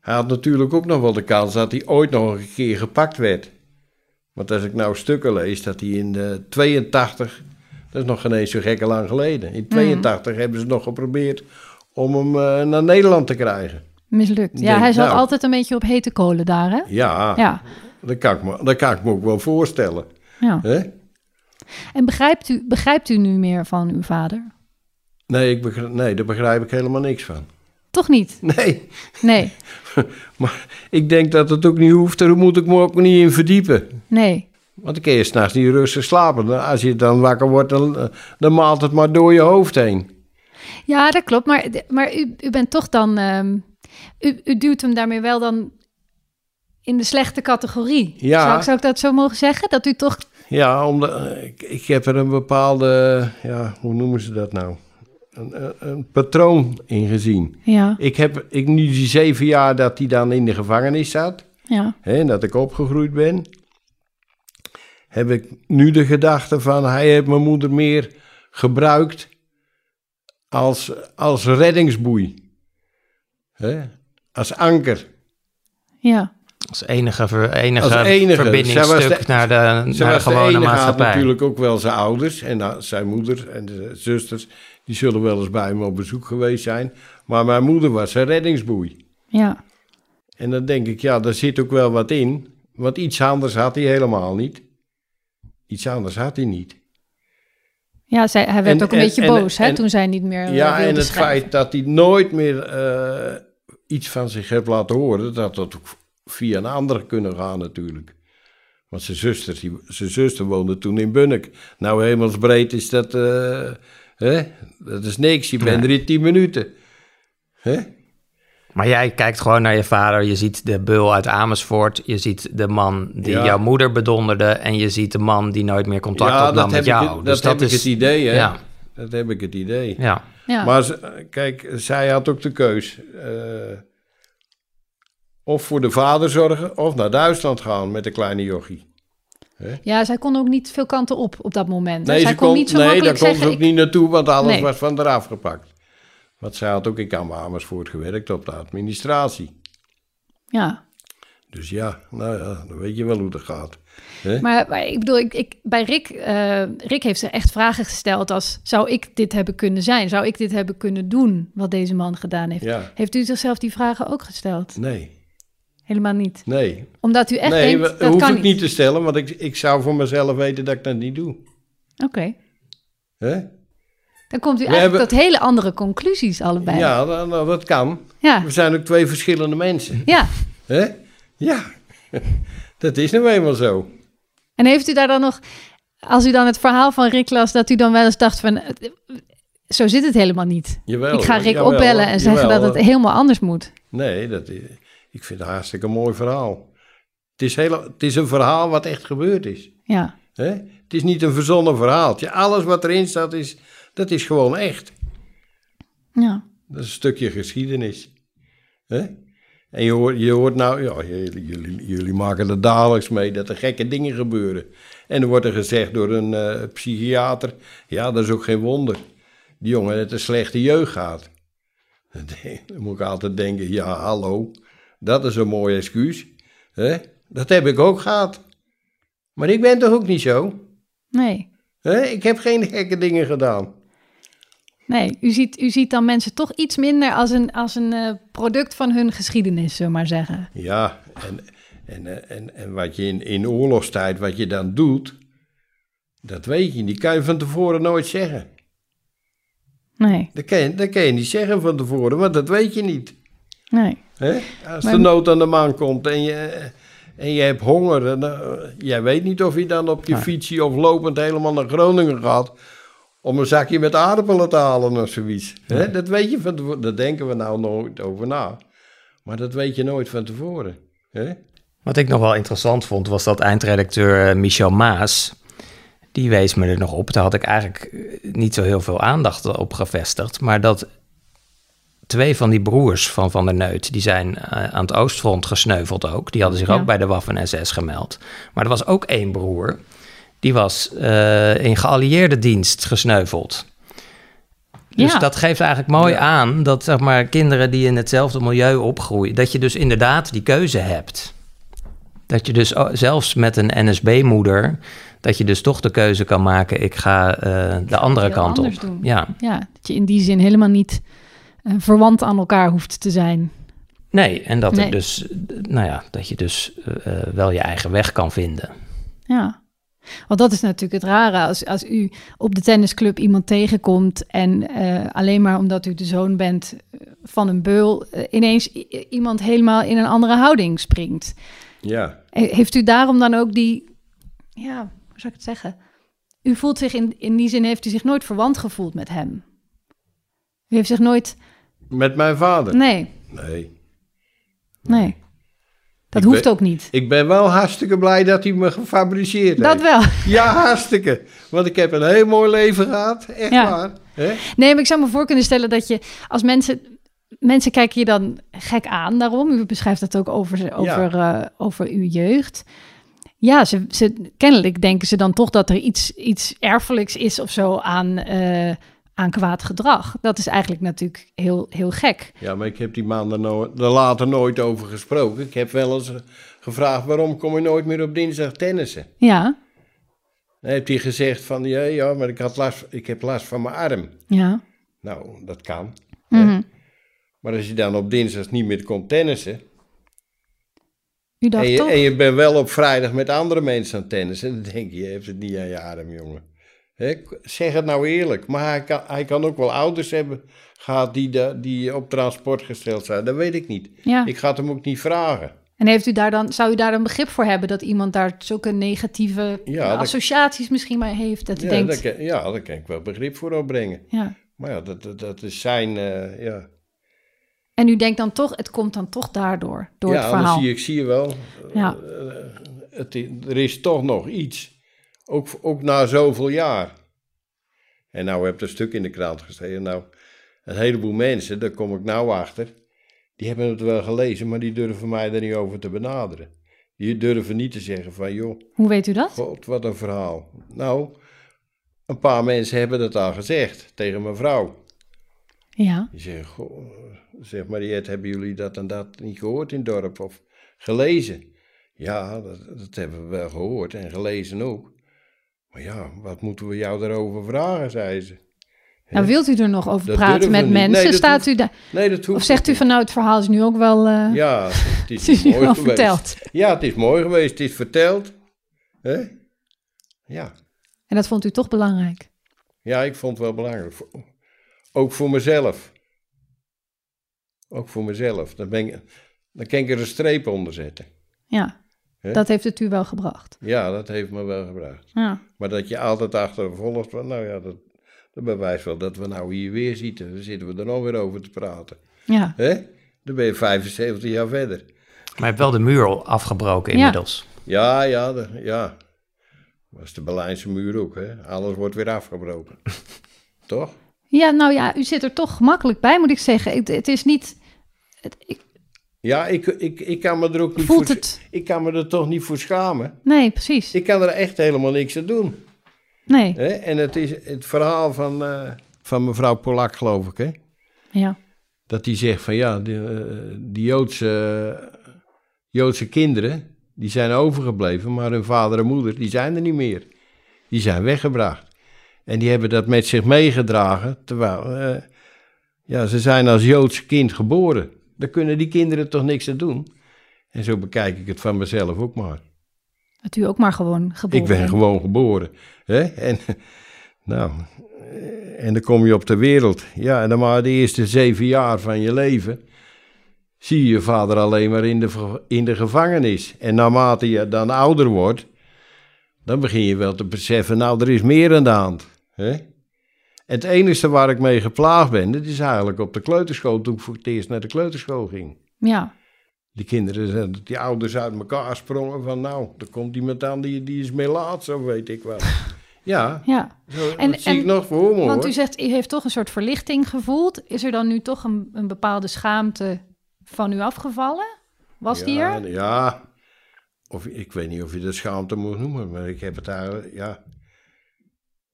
Speaker 2: hij had natuurlijk ook nog wel de kans dat hij ooit nog een keer gepakt werd. Want als ik nou stukken lees, dat hij in de 82, dat is nog geen eens zo gekke lang geleden. In 82 hebben ze nog geprobeerd om hem eh, naar Nederland te krijgen.
Speaker 1: mislukt. Ja,
Speaker 2: Denk,
Speaker 1: hij zat
Speaker 2: nou.
Speaker 1: altijd een beetje op hete kolen daar, hè?
Speaker 2: Ja,
Speaker 1: Ja,
Speaker 2: Dat, kan ik me, dat kan ik me ook wel voorstellen.
Speaker 1: ja.
Speaker 2: Hè?
Speaker 1: En begrijpt u, begrijpt u nu meer van uw vader?
Speaker 2: Nee, ik begrijp, nee, daar begrijp ik helemaal niks van.
Speaker 1: Toch niet?
Speaker 2: Nee,
Speaker 1: Nee, [laughs]
Speaker 2: maar ik denk dat het ook niet hoeft. Daar moet ik me ook niet in verdiepen.
Speaker 1: nee.
Speaker 2: Want dan kun je s'nachts niet rustig slapen. Als je dan wakker wordt, dan, dan maalt het maar door je hoofd heen.
Speaker 1: Ja, dat klopt. Maar, maar u, u bent toch dan... ehm, u, u duwt hem daarmee wel dan in de slechte categorie.
Speaker 2: Ja.
Speaker 1: Zou, ik- zou ik dat zo mogen zeggen? Dat u toch...
Speaker 2: Ja, omdat, eh, ik, ik heb er een bepaalde, ja, hoe noemen ze dat nou? Een, een, een patroon in gezien.
Speaker 1: Ja,
Speaker 2: Ik heb, ik, nu die zeven jaar dat hij dan in de gevangenis zat,
Speaker 1: ja,
Speaker 2: hè, en dat ik opgegroeid ben, heb ik nu de gedachte van, hij heeft mijn moeder meer gebruikt als, als reddingsboei. Hè? Als anker.
Speaker 1: ja.
Speaker 3: Als enige, ver- enige,
Speaker 2: Als enige. was de-
Speaker 3: naar de,
Speaker 2: Ze
Speaker 3: naar de
Speaker 2: was de
Speaker 3: gewone
Speaker 2: enige, had
Speaker 3: maatschappij.
Speaker 2: natuurlijk ook wel zijn ouders en nou, zijn moeder en de zusters. Die zullen wel eens bij hem op bezoek geweest zijn. Maar mijn moeder was zijn reddingsboei.
Speaker 1: ja.
Speaker 2: En dan denk ik, ja, daar zit ook wel wat in. Want iets anders had hij helemaal niet. Iets anders had hij niet.
Speaker 1: Ja, zij, hij werd
Speaker 2: En-
Speaker 1: ook een
Speaker 2: en-
Speaker 1: beetje
Speaker 2: en-
Speaker 1: boos hè,
Speaker 2: en-
Speaker 1: toen zij niet meer eh,
Speaker 2: ja, en het
Speaker 1: schrijven.
Speaker 2: feit dat hij nooit meer eh, iets van zich heeft laten horen, dat dat ook via een ander kunnen gaan natuurlijk. Want zijn zuster, die, zijn zuster woonde toen in Bunnik. Nou, hemelsbreed is dat, eh, hè? dat is niks. Je bent er in tien minuten. Hè?
Speaker 3: Maar jij kijkt gewoon naar je vader. Je ziet de beul uit Amersfoort. Je ziet de man die
Speaker 2: Ja.
Speaker 3: jouw moeder bedonderde. En je ziet de man die nooit meer contact
Speaker 2: ja,
Speaker 3: opnam
Speaker 2: dat
Speaker 3: met jou.
Speaker 2: ik, dat
Speaker 3: dus
Speaker 2: heb
Speaker 3: dat
Speaker 2: ik het idee, hè?
Speaker 3: Ja,
Speaker 2: Dat heb ik het idee.
Speaker 3: ja.
Speaker 1: Ja.
Speaker 2: Maar ze- kijk, zij had ook de keus. eh, of voor de vader zorgen, of naar Duitsland gaan met de kleine jochie.
Speaker 1: Ja, zij kon ook niet veel kanten op op dat moment.
Speaker 2: Nee,
Speaker 1: zij
Speaker 2: ze
Speaker 1: kon,
Speaker 2: kon,
Speaker 1: niet zo
Speaker 2: nee daar kon ze ook
Speaker 1: ik-
Speaker 2: niet naartoe, want alles
Speaker 1: Nee.
Speaker 2: was van eraf gepakt. Want zij had ook in Kamp Amersfoort gewerkt op de administratie.
Speaker 1: Ja,
Speaker 2: Dus ja, nou ja, dan weet je wel hoe dat gaat. Hè?
Speaker 1: maar, maar ik bedoel, ik, ik, bij Rick, eh, Rick heeft ze echt vragen gesteld als... zou ik dit hebben kunnen zijn? Zou ik dit hebben kunnen doen, wat deze man gedaan heeft?
Speaker 2: Ja,
Speaker 1: Heeft u zichzelf die vragen ook gesteld?
Speaker 2: nee,
Speaker 1: Helemaal niet.
Speaker 2: nee.
Speaker 1: Omdat u echt
Speaker 2: nee,
Speaker 1: denkt,
Speaker 2: we-
Speaker 1: dat
Speaker 2: hoef
Speaker 1: kan
Speaker 2: ik niet te stellen, want ik, ik zou voor mezelf weten dat ik dat niet doe.
Speaker 1: Oké.
Speaker 2: Hè?
Speaker 1: Dan komt u
Speaker 2: We
Speaker 1: eigenlijk
Speaker 2: hebben-
Speaker 1: tot hele andere conclusies allebei.
Speaker 2: Ja, dat, nou, dat kan.
Speaker 1: Ja,
Speaker 2: We zijn ook twee verschillende mensen.
Speaker 1: ja.
Speaker 2: Hè? Ja, [laughs] dat is nou eenmaal zo.
Speaker 1: En heeft u daar dan nog, als u dan het verhaal van Rick las, dat u dan wel eens dacht van, zo zit het helemaal niet.
Speaker 2: Jawel,
Speaker 1: ik ga. Rick
Speaker 2: Jawel,
Speaker 1: opbellen en zeggen dat het helemaal anders moet.
Speaker 2: Nee, dat is, ik vind het een hartstikke mooi verhaal. Het is, heel, het is een verhaal wat echt gebeurd is.
Speaker 1: Ja?
Speaker 2: Het is niet een verzonnen verhaaltje. Alles wat erin staat, is, dat is gewoon echt.
Speaker 1: ja,
Speaker 2: Dat is een stukje geschiedenis. En je hoort, je hoort nou, ja, jullie, jullie, maken er dagelijks mee dat er gekke dingen gebeuren. En er wordt er gezegd door een eh, psychiater, ja, dat is ook geen wonder. Die jongen heeft een slechte jeugd gehad. [laughs] Dan moet ik altijd denken, ja, hallo, dat is een mooi excuus. Hè? Dat heb ik ook gehad. Maar ik ben toch ook niet zo?
Speaker 1: nee.
Speaker 2: Hè? Ik heb geen gekke dingen gedaan.
Speaker 1: Nee, u ziet, u ziet dan mensen toch iets minder als een, als een eh, product van hun geschiedenis, zullen we maar zeggen.
Speaker 2: Ja, en, en, eh, en, en wat je in, in oorlogstijd, wat je dan doet, dat weet je niet. Kan je van tevoren nooit zeggen.
Speaker 1: Nee,
Speaker 2: Dat kan je, dat kan je niet zeggen van tevoren, want dat weet je niet.
Speaker 1: Nee.
Speaker 2: Hè? Als
Speaker 1: Maar-
Speaker 2: de nood aan de man komt en je, en je hebt honger, en, eh, jij weet niet of je dan op je fietsje of lopend helemaal naar Groningen gaat om een zakje met aardappelen te halen of zoiets. Hè? Dat weet je van tevoren. Daar denken we nou nooit over na. Maar dat weet je nooit van tevoren. Hè?
Speaker 3: Wat ik nog wel interessant vond, was dat eindredacteur eh, Michel Maas. Die wees me er nog op. Daar had ik eigenlijk eh, niet zo heel veel aandacht op gevestigd. Maar dat twee van die broers van Van der Neut, die zijn eh, aan het Oostfront gesneuveld ook. Die hadden zich
Speaker 1: Ja.
Speaker 3: ook bij de Waffen-SS gemeld. Maar er was ook één broer, die was eh, in geallieerde dienst gesneuveld. Dus
Speaker 1: Ja.
Speaker 3: dat geeft eigenlijk mooi
Speaker 2: Ja.
Speaker 3: aan dat zeg maar, kinderen die in hetzelfde milieu opgroeien, dat je dus inderdaad die keuze hebt. Dat je dus o- zelfs met een NSB-moeder, dat je dus toch de keuze kan maken, ik ga eh, de andere kant op.
Speaker 1: doen.
Speaker 3: Ja,
Speaker 1: Ja, dat je in die zin helemaal niet eh, verwant aan elkaar hoeft te zijn.
Speaker 3: nee, en dat,
Speaker 1: Nee.
Speaker 3: Er dus, nou ja, dat je dus eh, eh, wel je eigen weg kan vinden.
Speaker 1: Ja. Want dat is natuurlijk het rare. Als, als u op de tennisclub iemand tegenkomt en eh, alleen maar omdat u de zoon bent van een beul, ineens iemand helemaal in een andere houding springt.
Speaker 2: Ja.
Speaker 1: He- Heeft u daarom dan ook die, ja, hoe zou ik het zeggen? U voelt zich in, in die zin, heeft u zich nooit verwant gevoeld met hem? U heeft zich nooit,
Speaker 2: Met mijn vader?
Speaker 1: nee,
Speaker 2: Nee.
Speaker 1: nee. Dat
Speaker 2: Ik
Speaker 1: hoeft
Speaker 2: ben-
Speaker 1: ook niet.
Speaker 2: Ik ben wel hartstikke blij dat hij me gefabriceerd
Speaker 1: Dat
Speaker 2: heeft.
Speaker 1: wel. [laughs]
Speaker 2: Ja, hartstikke. Want ik heb een heel mooi leven gehad. Echt
Speaker 1: Ja.
Speaker 2: waar.
Speaker 1: Nee, maar ik zou me voor kunnen stellen dat je als mensen. Mensen kijken je dan gek aan daarom. U beschrijft dat ook over, over, eh, over uw jeugd. Ja, ze, ze, kennelijk denken ze dan toch dat er iets, iets erfelijks is of zo aan, eh, aan kwaad gedrag. Dat is eigenlijk natuurlijk heel, heel gek.
Speaker 2: Ja, maar ik heb die man er, no- er later nooit over gesproken. Ik heb wel eens gevraagd waarom kom je nooit meer op dinsdag tennissen.
Speaker 1: Ja,
Speaker 2: Dan heeft hij gezegd van ja, ja maar ik, had last, ik heb last van mijn arm.
Speaker 1: ja.
Speaker 2: Nou, dat kan.
Speaker 1: Mhm.
Speaker 2: Maar als je dan op dinsdag niet meer komt tennissen...
Speaker 1: U dacht
Speaker 2: En je,
Speaker 1: toch?
Speaker 2: en je bent wel op vrijdag met andere mensen aan het tennissen. Dan denk je, je hebt het niet aan je arm, jongen. Hè, zeg het nou eerlijk. Maar hij kan, hij kan ook wel ouders hebben gehad die, da- die op transport gesteld zijn. Dat weet ik niet.
Speaker 1: ja.
Speaker 2: Ik ga het hem ook niet vragen.
Speaker 1: En heeft u daar dan, zou u daar dan begrip voor hebben dat iemand daar zulke negatieve
Speaker 2: Ja, dat-
Speaker 1: associaties misschien maar heeft? Dat
Speaker 2: Ja,
Speaker 1: denkt,
Speaker 2: kan, ja, daar kan ik wel begrip voor opbrengen.
Speaker 1: ja.
Speaker 2: Maar ja, dat, dat, dat is zijn... eh, ja,
Speaker 1: En u denkt dan toch, het komt dan toch daardoor, door
Speaker 2: ja
Speaker 1: het verhaal.
Speaker 2: zie, ik, zie je wel.
Speaker 1: Ja.
Speaker 2: eh, het, er is toch nog iets. Ook, ook na zoveel jaar. En nou heb ik een stuk in de krant gestaan. Nou, een heleboel mensen, daar kom ik nou achter. Die hebben het wel gelezen, maar die durven mij er niet over te benaderen. Die durven niet te zeggen van, joh,
Speaker 1: Hoe weet u dat?
Speaker 2: god, wat een verhaal. Nou, een paar mensen hebben dat al gezegd tegen mijn vrouw.
Speaker 1: Ja.
Speaker 2: Die zeggen, goh, zeg Mariette, hebben jullie dat en dat niet gehoord in het dorp of gelezen? Ja, dat, dat hebben we wel gehoord en gelezen ook. Maar ja, wat moeten we jou daarover vragen, zei ze.
Speaker 1: Nou, wilt u er nog over
Speaker 2: Dat
Speaker 1: praten met mensen?
Speaker 2: Nee,
Speaker 1: Staat
Speaker 2: hoeft-
Speaker 1: u daar?
Speaker 2: Nee, dat hoeft
Speaker 1: Of zegt u van nou, het verhaal is nu ook wel, eh
Speaker 2: Ja, [laughs] het is,
Speaker 1: het is nu
Speaker 2: mooi geweest.
Speaker 1: verteld.
Speaker 2: Ja, het is mooi geweest, het is verteld. Hè? Ja.
Speaker 1: En dat vond u toch belangrijk?
Speaker 2: ja, ik vond het wel belangrijk. Ook voor mezelf. Ook voor mezelf. Dan, ben ik, dan kan ik er een streep onder zetten.
Speaker 1: Ja. Dat heeft het u wel gebracht.
Speaker 2: Ja, dat heeft me wel gebracht.
Speaker 1: Ja.
Speaker 2: Maar dat je altijd achtervolgt, van, nou ja, dat, dat bewijst wel dat we nou hier weer zitten. Dan zitten we er nog weer over te praten.
Speaker 1: Ja.
Speaker 2: Hè? Dan ben je 75 jaar verder.
Speaker 3: Maar je hebt wel de muur al afgebroken inmiddels.
Speaker 2: Ja, ja, de, ja. Dat is de Berlijnse muur ook, hè. Alles wordt weer afgebroken. [laughs] Toch?
Speaker 1: ja, nou ja, u zit er toch gemakkelijk bij, moet ik zeggen. Het, het is niet... Het, ik,
Speaker 2: Ja, ik, ik, ik kan me er ook niet
Speaker 1: Voelt
Speaker 2: voor...
Speaker 1: het?
Speaker 2: Ik kan me er toch niet voor schamen.
Speaker 1: nee, precies.
Speaker 2: Ik kan er echt helemaal niks aan doen.
Speaker 1: Nee?
Speaker 2: En het is het verhaal van, eh, van mevrouw Polak, geloof ik, hè.
Speaker 1: ja.
Speaker 2: Dat die zegt van ja, die, die Joodse, Joodse kinderen, die zijn overgebleven, maar hun vader en moeder, die zijn er niet meer. Die zijn weggebracht. En die hebben dat met zich meegedragen, terwijl, eh, ja, ze zijn als Joods kind geboren. Daar kunnen die kinderen toch niks aan doen. En zo bekijk ik het van mezelf ook maar.
Speaker 1: Dat u ook maar gewoon geboren
Speaker 2: Ik ben gewoon geboren. Hè? En, nou, en dan kom je op de wereld. Ja, en dan maar de eerste zeven jaar van je leven... zie je je vader alleen maar in de, in de gevangenis. En naarmate je dan ouder wordt... dan begin je wel te beseffen... nou, er is meer aan de hand. Hè? Het enige waar ik mee geplaagd ben... dat is eigenlijk op de kleuterschool... toen ik voor het eerst naar de kleuterschool ging.
Speaker 1: Ja,
Speaker 2: Die kinderen, die ouders uit elkaar sprongen van... nou, er komt iemand aan die, die is melaat, zo weet ik wel. [laughs] Ja,
Speaker 1: ja.
Speaker 2: zo,
Speaker 1: En-
Speaker 2: dat zie ik nog voor me,
Speaker 1: Want
Speaker 2: hoor.
Speaker 1: u zegt, u heeft toch een soort verlichting gevoeld. Is er dan nu toch een, een bepaalde schaamte van u afgevallen? Was die er?
Speaker 2: Ja, of, ik weet niet of je dat schaamte moet noemen, maar ik heb het eigenlijk, ja...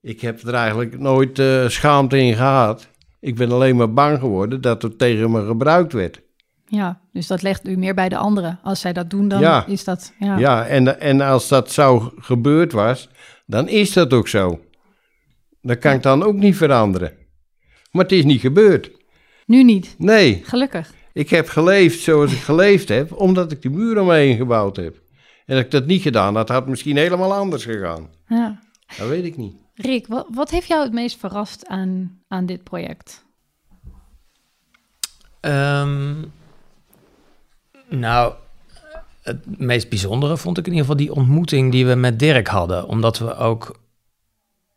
Speaker 2: Ik heb er eigenlijk nooit eh, schaamte in gehad. Ik ben alleen maar bang geworden dat het tegen me gebruikt werd.
Speaker 1: Ja, dus dat legt u meer bij de anderen. Als zij dat doen, dan
Speaker 2: Ja.
Speaker 1: is dat... Ja.
Speaker 2: Ja, en, en als dat zo gebeurd was, dan is dat ook zo. Dat kan ik dan ook niet veranderen. Maar het is niet gebeurd.
Speaker 1: Nu niet,
Speaker 2: Nee,
Speaker 1: gelukkig.
Speaker 2: ik heb geleefd zoals ik geleefd heb, omdat ik die muur omheen gebouwd heb. En als ik dat niet gedaan had, had het misschien helemaal anders gegaan.
Speaker 1: Ja.
Speaker 2: Dat weet ik niet.
Speaker 1: Rick, wat, wat heeft jou het meest verrast aan, aan dit project?
Speaker 3: Ehm, nou, het meest bijzondere vond ik in ieder geval die ontmoeting die we met Dirk hadden. Omdat we ook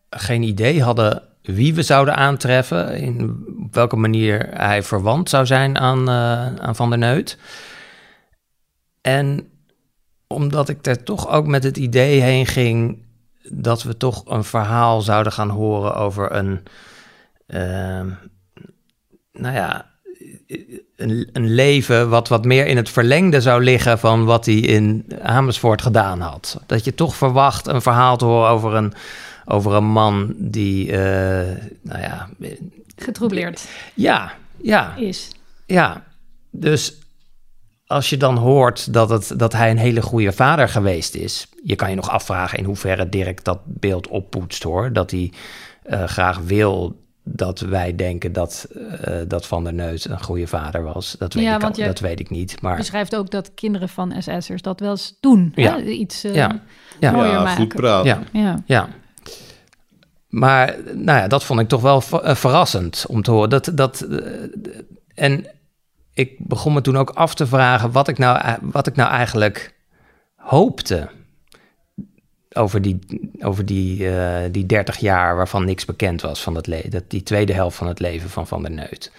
Speaker 3: geen idee hadden wie we zouden aantreffen. In op welke manier hij verwant zou zijn aan, eh, aan Van der Neut. En omdat ik er toch ook met het idee heen ging dat we toch een verhaal zouden gaan horen over een, ehm, nou ja, een, een leven wat wat meer in het verlengde zou liggen van wat hij in Amersfoort gedaan had. Dat je toch verwacht een verhaal te horen over een, over een man die, eh, nou ja,
Speaker 1: Getroubleerd
Speaker 3: ja, ja,
Speaker 1: is.
Speaker 3: ja. Dus als je dan hoort dat, het, dat hij een hele goede vader geweest is, je kan je nog afvragen in hoeverre Dirk dat beeld oppoetst hoor. Dat hij eh, graag wil dat wij denken dat, eh, dat Van der Neut een goede vader was. Dat weet,
Speaker 1: Ja,
Speaker 3: ik,
Speaker 1: want
Speaker 3: al-
Speaker 1: je-
Speaker 3: dat weet ik niet. Maar
Speaker 1: Beschrijft ook dat kinderen van SS'ers dat wel eens doen.
Speaker 3: Ja.
Speaker 1: Hè? Iets eh,
Speaker 3: Ja. Ja.
Speaker 1: mooier
Speaker 2: ja,
Speaker 1: maken.
Speaker 2: goed praten.
Speaker 3: ja,
Speaker 1: Ja.
Speaker 3: ja. Maar nou ja, dat vond ik toch wel ver- verrassend om te horen. Dat, dat, en ik begon me toen ook af te vragen wat ik nou, wat ik nou eigenlijk hoopte over die, over die, eh, die 30 jaar waarvan niks bekend was van het dat die tweede helft van het leven van Van der Neut.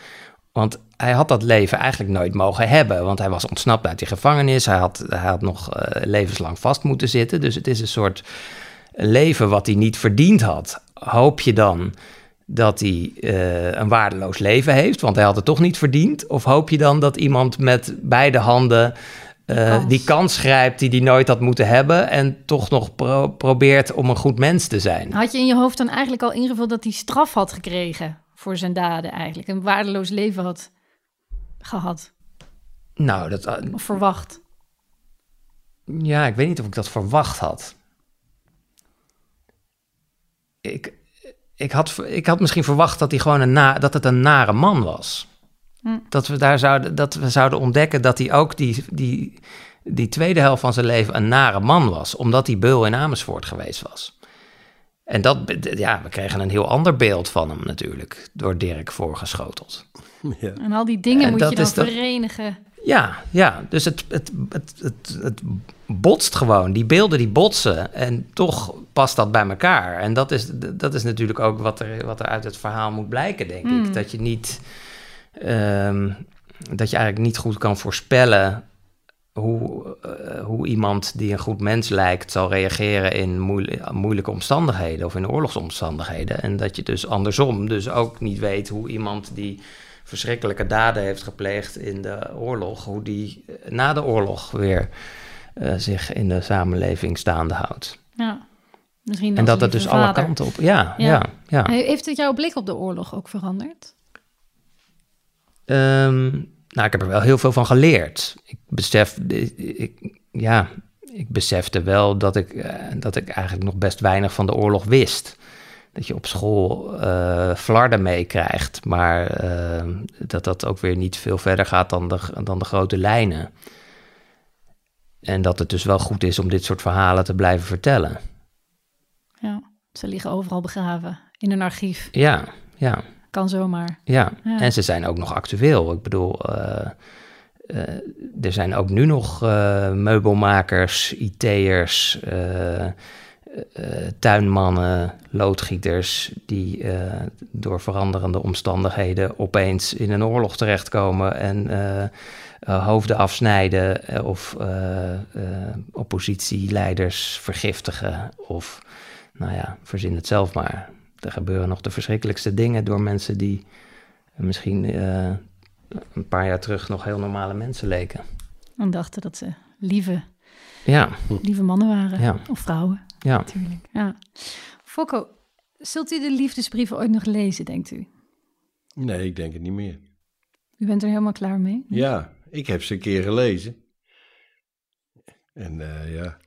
Speaker 3: Want hij had dat leven eigenlijk nooit mogen hebben, want hij was ontsnapt uit die gevangenis. Hij had, hij had nog eh, levenslang vast moeten zitten. Dus het is een soort leven wat hij niet verdiend had. Hoop je dan dat hij eh, een waardeloos leven heeft, want hij had het toch niet verdiend? Of hoop je dan dat iemand met beide handen eh,
Speaker 1: Kans.
Speaker 3: die kans grijpt die hij nooit had moeten hebben en toch nog pro- probeert om een goed mens te zijn?
Speaker 1: Had je in je hoofd dan eigenlijk al ingevuld dat hij straf had gekregen voor zijn daden eigenlijk? Een waardeloos leven had gehad
Speaker 3: Nou, dat, eh,
Speaker 1: of verwacht?
Speaker 3: Ja, ik weet niet of ik dat verwacht had. Ik, ik, had, ik had misschien verwacht dat, hij gewoon een na, dat het een nare man was.
Speaker 1: Hm.
Speaker 3: Dat, we daar zouden, dat we zouden ontdekken dat hij ook die, die, die tweede helft van zijn leven een nare man was. Omdat hij beul in Amersfoort geweest was. En dat, ja, we kregen een heel ander beeld van hem natuurlijk. Door Dirk voorgeschoteld.
Speaker 2: Ja.
Speaker 1: En al die dingen
Speaker 3: En
Speaker 1: moet je dan
Speaker 3: dat-
Speaker 1: verenigen.
Speaker 3: Ja, ja. dus het, het, het, het, het botst gewoon. Die beelden die botsen en toch past dat bij elkaar. En dat is, dat is natuurlijk ook wat er, wat er uit het verhaal moet blijken, denk
Speaker 1: Hmm.
Speaker 3: ik. Dat je niet... ehm, dat je eigenlijk niet goed kan voorspellen hoe, eh, hoe iemand die een goed mens lijkt zal reageren in moeil- moeilijke omstandigheden of in oorlogsomstandigheden. En dat je dus andersom dus ook niet weet hoe iemand die verschrikkelijke daden heeft gepleegd in de oorlog, hoe die eh, na de oorlog weer eh, zich in de samenleving staande houdt.
Speaker 1: Ja. Misschien
Speaker 3: En dat het
Speaker 1: lieve
Speaker 3: dus alle kanten op. Ja,
Speaker 1: Ja.
Speaker 3: ja, ja.
Speaker 1: He- Heeft het jouw blik op de oorlog ook veranderd?
Speaker 3: Ehm, nou, ik heb er wel heel veel van geleerd. Ik besef, ik, ja, ik besefte wel dat ik, eh, dat ik eigenlijk nog best weinig van de oorlog wist. Dat je op school eh flarden meekrijgt, maar eh, dat dat ook weer niet veel verder gaat dan de, dan de grote lijnen. En dat het dus wel goed is om dit soort verhalen te blijven vertellen.
Speaker 1: Ja. Ze liggen overal begraven. In een archief.
Speaker 3: Ja, ja.
Speaker 1: Kan zomaar.
Speaker 3: Ja,
Speaker 1: Ja.
Speaker 3: en ze zijn ook nog actueel. Ik bedoel, eh, er zijn ook nu nog meubelmakers, IT'ers, tuinmannen, loodgieters... die eh, door veranderende omstandigheden opeens in een oorlog terechtkomen... en eh, eh, hoofden afsnijden eh, of eh, eh, oppositieleiders vergiftigen... of, nou ja, verzin het zelf maar. Er gebeuren nog de verschrikkelijkste dingen door mensen die misschien eh, een paar jaar terug nog heel normale mensen leken.
Speaker 1: En dachten dat ze lieve,
Speaker 3: Ja,
Speaker 1: lieve mannen waren.
Speaker 3: Ja.
Speaker 1: Of vrouwen,
Speaker 3: ja.
Speaker 1: natuurlijk. Ja. Fokko, zult u de liefdesbrieven ooit nog lezen, denkt u?
Speaker 2: Nee, ik denk het niet meer.
Speaker 1: U bent er helemaal klaar mee?
Speaker 2: Ja, ik heb ze een keer gelezen. En eh, ja.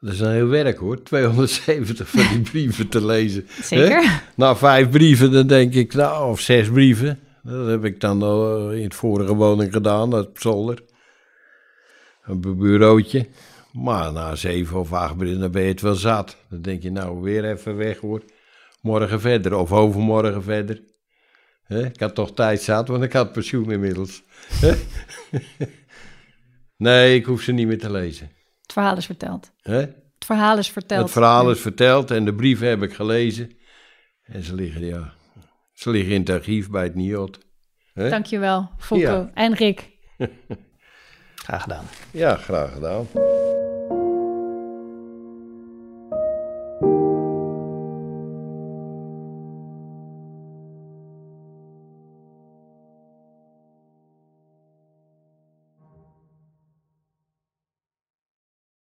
Speaker 2: Dat is een heel werk hoor, 270 van die [laughs] brieven te lezen.
Speaker 1: Zeker.
Speaker 2: Na vijf brieven, dan denk ik, nou, of zes brieven. Dat heb ik dan al in het vorige woning gedaan, dat op zolder. Een bu- bureautje. Maar na zeven of acht brieven, dan ben je het wel zat. Dan denk je, nou, weer even weg hoor. Morgen verder, of overmorgen verder. Hè? Ik had toch tijd zat, want ik had pensioen inmiddels. Hè? [laughs] nee, ik hoef ze niet meer te lezen.
Speaker 1: Het verhaal is verteld.
Speaker 2: Hè?
Speaker 1: Het verhaal is verteld.
Speaker 2: Het verhaal is verteld en de brieven heb ik gelezen. En ze liggen, ja, ze liggen in het archief bij het NIOD. Hè?
Speaker 1: Dankjewel, Fokko
Speaker 2: Ja.
Speaker 1: en Rick. [laughs]
Speaker 3: Graag gedaan.
Speaker 2: Ja, graag gedaan.